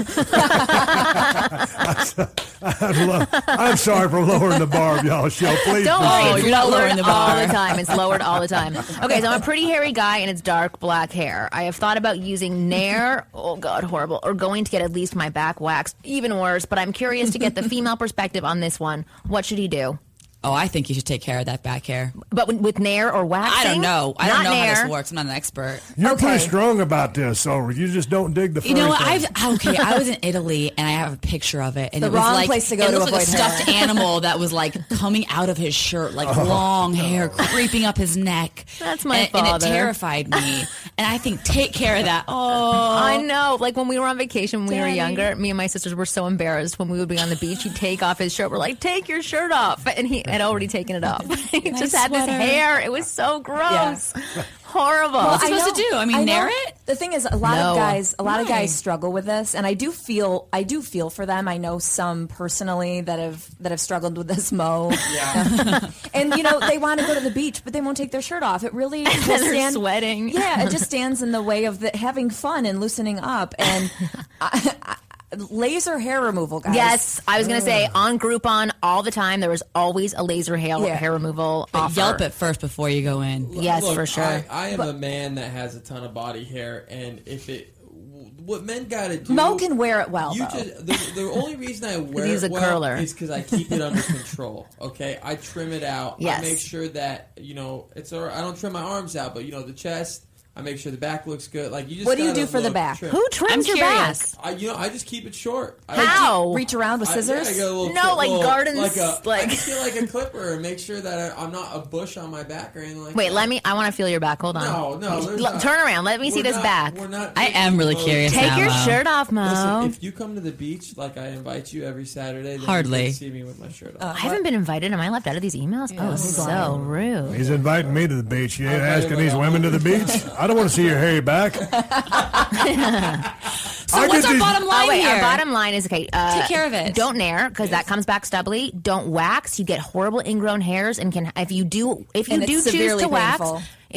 I'm, lo- I'm sorry for lowering the bar of y'all show. Please, Don't worry, Oh, it's you're not lowering the bar. all the time. It's lowered all the time. Okay, so I'm a pretty hairy guy and it's dark black hair. I have thought about using Nair. Oh God, horrible. Or going to get at least my back waxed. Even worse. But I'm curious to get the female perspective on this one. What should he do? Oh, I think you should take care of that back hair. But with, with Nair or waxing? I don't know. I don't Not know how Nair. this works. I'm not an expert. You're Okay. pretty strong about this, so you just don't dig the. You know what? thing. I've okay. I was in Italy and I have a picture of it, and The it was wrong like place to go it to looks like a stuffed hair. animal that was like coming out of his shirt, like Oh. long uh-huh. hair creeping up his neck. That's my and, and it terrified me. And I think take care of that. Oh, I know. Like when we were on vacation when we were younger, me and my sisters were so embarrassed when we would be on the beach. He'd take off his shirt. We're like, take your shirt off. And he had already taken it off. he My just had this hair. It was so gross. Horrible. What's he I supposed to do? I mean, know. nair it? The thing is, a lot No. of guys, a lot of guys struggle with this, and I do feel, I do feel for them. I know some personally that have that have struggled with this. Mo, Yeah. and you know they want to go to the beach, but they won't take their shirt off. It really will they're stand- sweating. Yeah, it just stands in the way of the, having fun and loosening up. And I, I, laser hair removal, guys. Yes, I was going to say mm. on Groupon all the time. There was always a laser hair Yeah. hair removal But offer. Yelp it first before you go in. Yes, Look, for sure. I, I am a man that has a ton of body hair, and if it, what men got to do, Mo can wear it well. You though. just the, the only reason I wear he's it a well curler. is because I keep it under control. Okay, I trim it out. Yes. I make sure that you know it's. all right. I don't trim my arms out, but you know the chest. I make sure the back looks good. Like you just. What do you do for the back? trim. Who trims I'm your curious. back? I, you know, I just keep it short. I How? reach around with I- yeah, scissors. I little No, clip- like little- gardens, Like, a, like- I just get like a clipper and make sure that I, I'm not a bush on my back or anything like Wait, that. let me. I want to feel your back. Hold on. No, no, L- not. turn around. Let me see We're this not- back. We're not. I am really Mo, curious Take now, your Mo. shirt off, Mo. Listen, if you come to the beach, like I invite you every Saturday, then Hardly. you can see me with my shirt off. Uh, I haven't been invited. Am I left out of these emails? oh, so rude. He's inviting me to the beach. You ain't asking these women to the beach. I don't want to see your hairy back. So I what's get our these- bottom line oh wait, here? our bottom line is okay. Uh, Take care of it. Don't nair because that comes back stubbly. Don't wax. You get horrible ingrown hairs and can if you do if you And do choose severely to wax.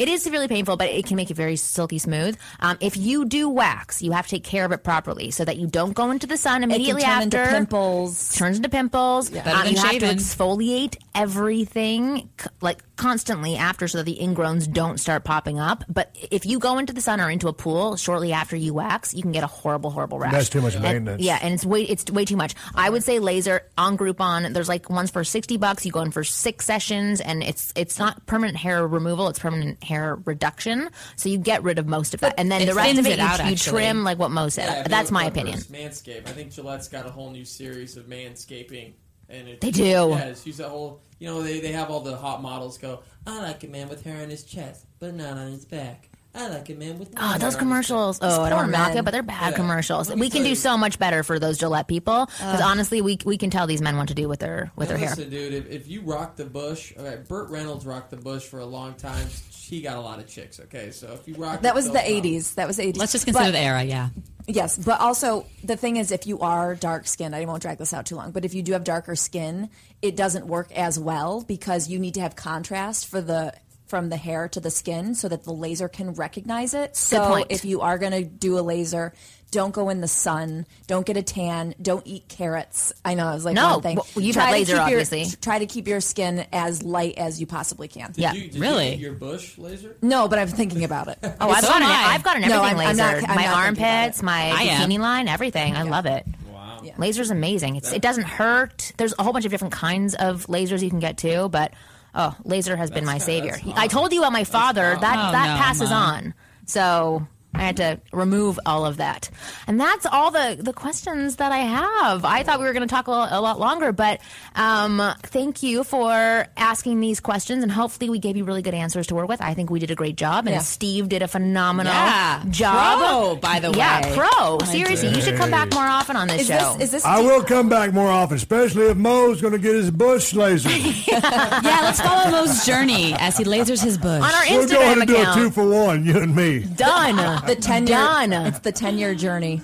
Painful. It is severely painful, but it can make it very silky smooth. Um, if you do wax, you have to take care of it properly so that you don't go into the sun it can immediately turn after. into pimples. turns into pimples. Better Um, than you have to exfoliate everything like constantly after so that the ingrowns don't start popping up. But if you go into the sun or into a pool shortly after you wax, you can get a horrible, horrible rash. That's too much And- maintenance. yeah, and it's way it's way too much. I would say laser on Groupon. There's like ones for sixty bucks. You go in for six sessions, and it's it's not permanent hair removal. It's permanent hair reduction. So you get rid of most of that, and then it the rest of it, it you, out, you actually. trim like what most. Yeah, that's my clippers, opinion. Manscaped. I think Gillette's got a whole new series of manscaping, and it, They do. Yeah, it's use that whole. You know, they they have all the hot models go. I like a man with hair on his chest, but not on his back. I like a man with. no Oh, those commercials. Oh, I don't want to knock men. it, but they're bad Yeah. commercials. We can do you- so much better for those Gillette people because uh. honestly, we we can tell these men what to do with their with Now their hair. listen, dude. If, if you rock the bush, okay, Burt Reynolds rocked the bush for a long time. He got a lot of chicks. Okay, so if you rock, That was the Collins. '80s. That was '80s. Let's just consider But- the era. Yeah. Yes, but also the thing is, if you are dark skinned, I won't drag this out too long, but if you do have darker skin, it doesn't work as well because you need to have contrast for the from the hair to the skin so that the laser can recognize it. So if you are going to do a laser, don't go in the sun, don't get a tan, don't eat carrots. I know it was like No, one thing. well, you've Try had to laser, keep your- obviously. try to keep your skin as light as you possibly can. Did Yeah. you, did Really? You get your bush laser? No, but I'm thinking about it. Oh, I've So got an, I. I've got an No, everything I'm- I'm laser. not- I'm my not thinking armpits, my bikini line, everything. I love it. Wow. Laser's amazing. It's, it doesn't hurt. There's a whole bunch of different kinds of lasers you can get too, but oh, laser has been my savior. He- I told you about my father. That Oh, that no, passes Mom. on. So I had to remove all of that, and that's all the the questions that I have. I thought we were going to talk a, a lot longer, but um, thank you for asking these questions, and hopefully we gave you really good answers to work with. I think we did a great job, and Yeah. Steve did a phenomenal Yeah. job. Pro, by the way. yeah, way. pro. Seriously, you should come back more often on this Is show. this is this I will come back more often, especially if Mo's going to get his bush laser. Yeah. Let's follow Mo's journey as he lasers his bush. on our Instagram We're going Instagram to do a two for one, you and me. Done. The ten year Done. it's the ten year journey.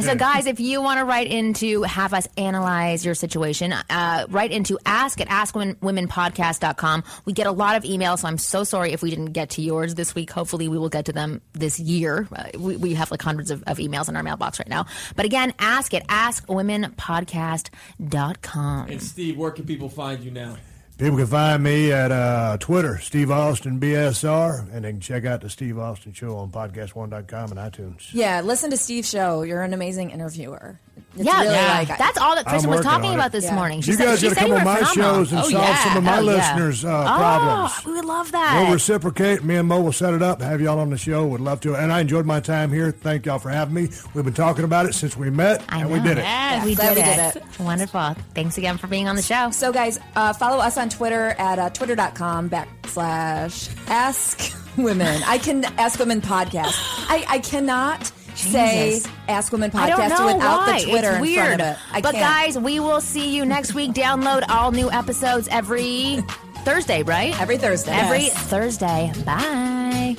So, guys, if you want to write in to have us analyze your situation, uh, write into ask at askwomenpodcast.com. We get a lot of emails, so I'm so sorry if we didn't get to yours this week. Hopefully, we will get to them this year. Uh, we, we have like hundreds of, of emails in our mailbox right now. But again, ask at askwomenpodcast.com. And Steve, where can people find you now? People can find me at uh, Twitter, Steve Austin BSR, and they can check out the Steve Austin Show on podcastone.com and iTunes. Yeah, listen to Steve's show. You're an amazing interviewer. It's yeah, really yeah. like that's all that Kristin was talking about this Yeah. morning. She you said, guys she got to come on my phenomenal. shows and Oh, solve yeah. some of my Oh, listeners' uh, Oh, problems. we would love that. We'll reciprocate. Me and Mo will set it up, have y'all on the show. Would love to. And I enjoyed my time here. Thank y'all for having me. We've been talking about it since we met, I and know. we did it. Yes. we did, we it. did Wonderful. Thanks again for being on the show. So, guys, uh, follow us on Twitter at uh, twitter.com backslash ask women. I can ask women podcast. I, I cannot say ask women podcast without why. the Twitter it's in weird. front of it. I but can't. guys, we will see you next week. Download all new episodes every Thursday, right? every Thursday. Every Yes. Thursday. Bye.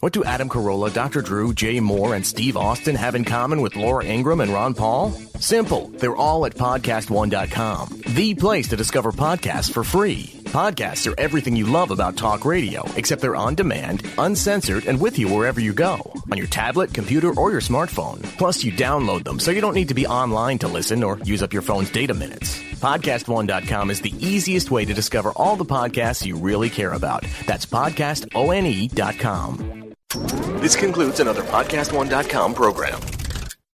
What do Adam Carolla, Dr. Drew, Jay Mohr, and Steve Austin have in common with Laura Ingraham and Ron Paul? Simple. They're all at podcastone.com, the place to discover podcasts for free. Podcasts are everything you love about talk radio, except they're on demand, uncensored, and with you wherever you go on your tablet, computer, or your smartphone. Plus, you download them so you don't need to be online to listen or use up your phone's data minutes. PodcastOne.com is the easiest way to discover all the podcasts you really care about. That's podcastone.com. This concludes another PodcastOne.com program.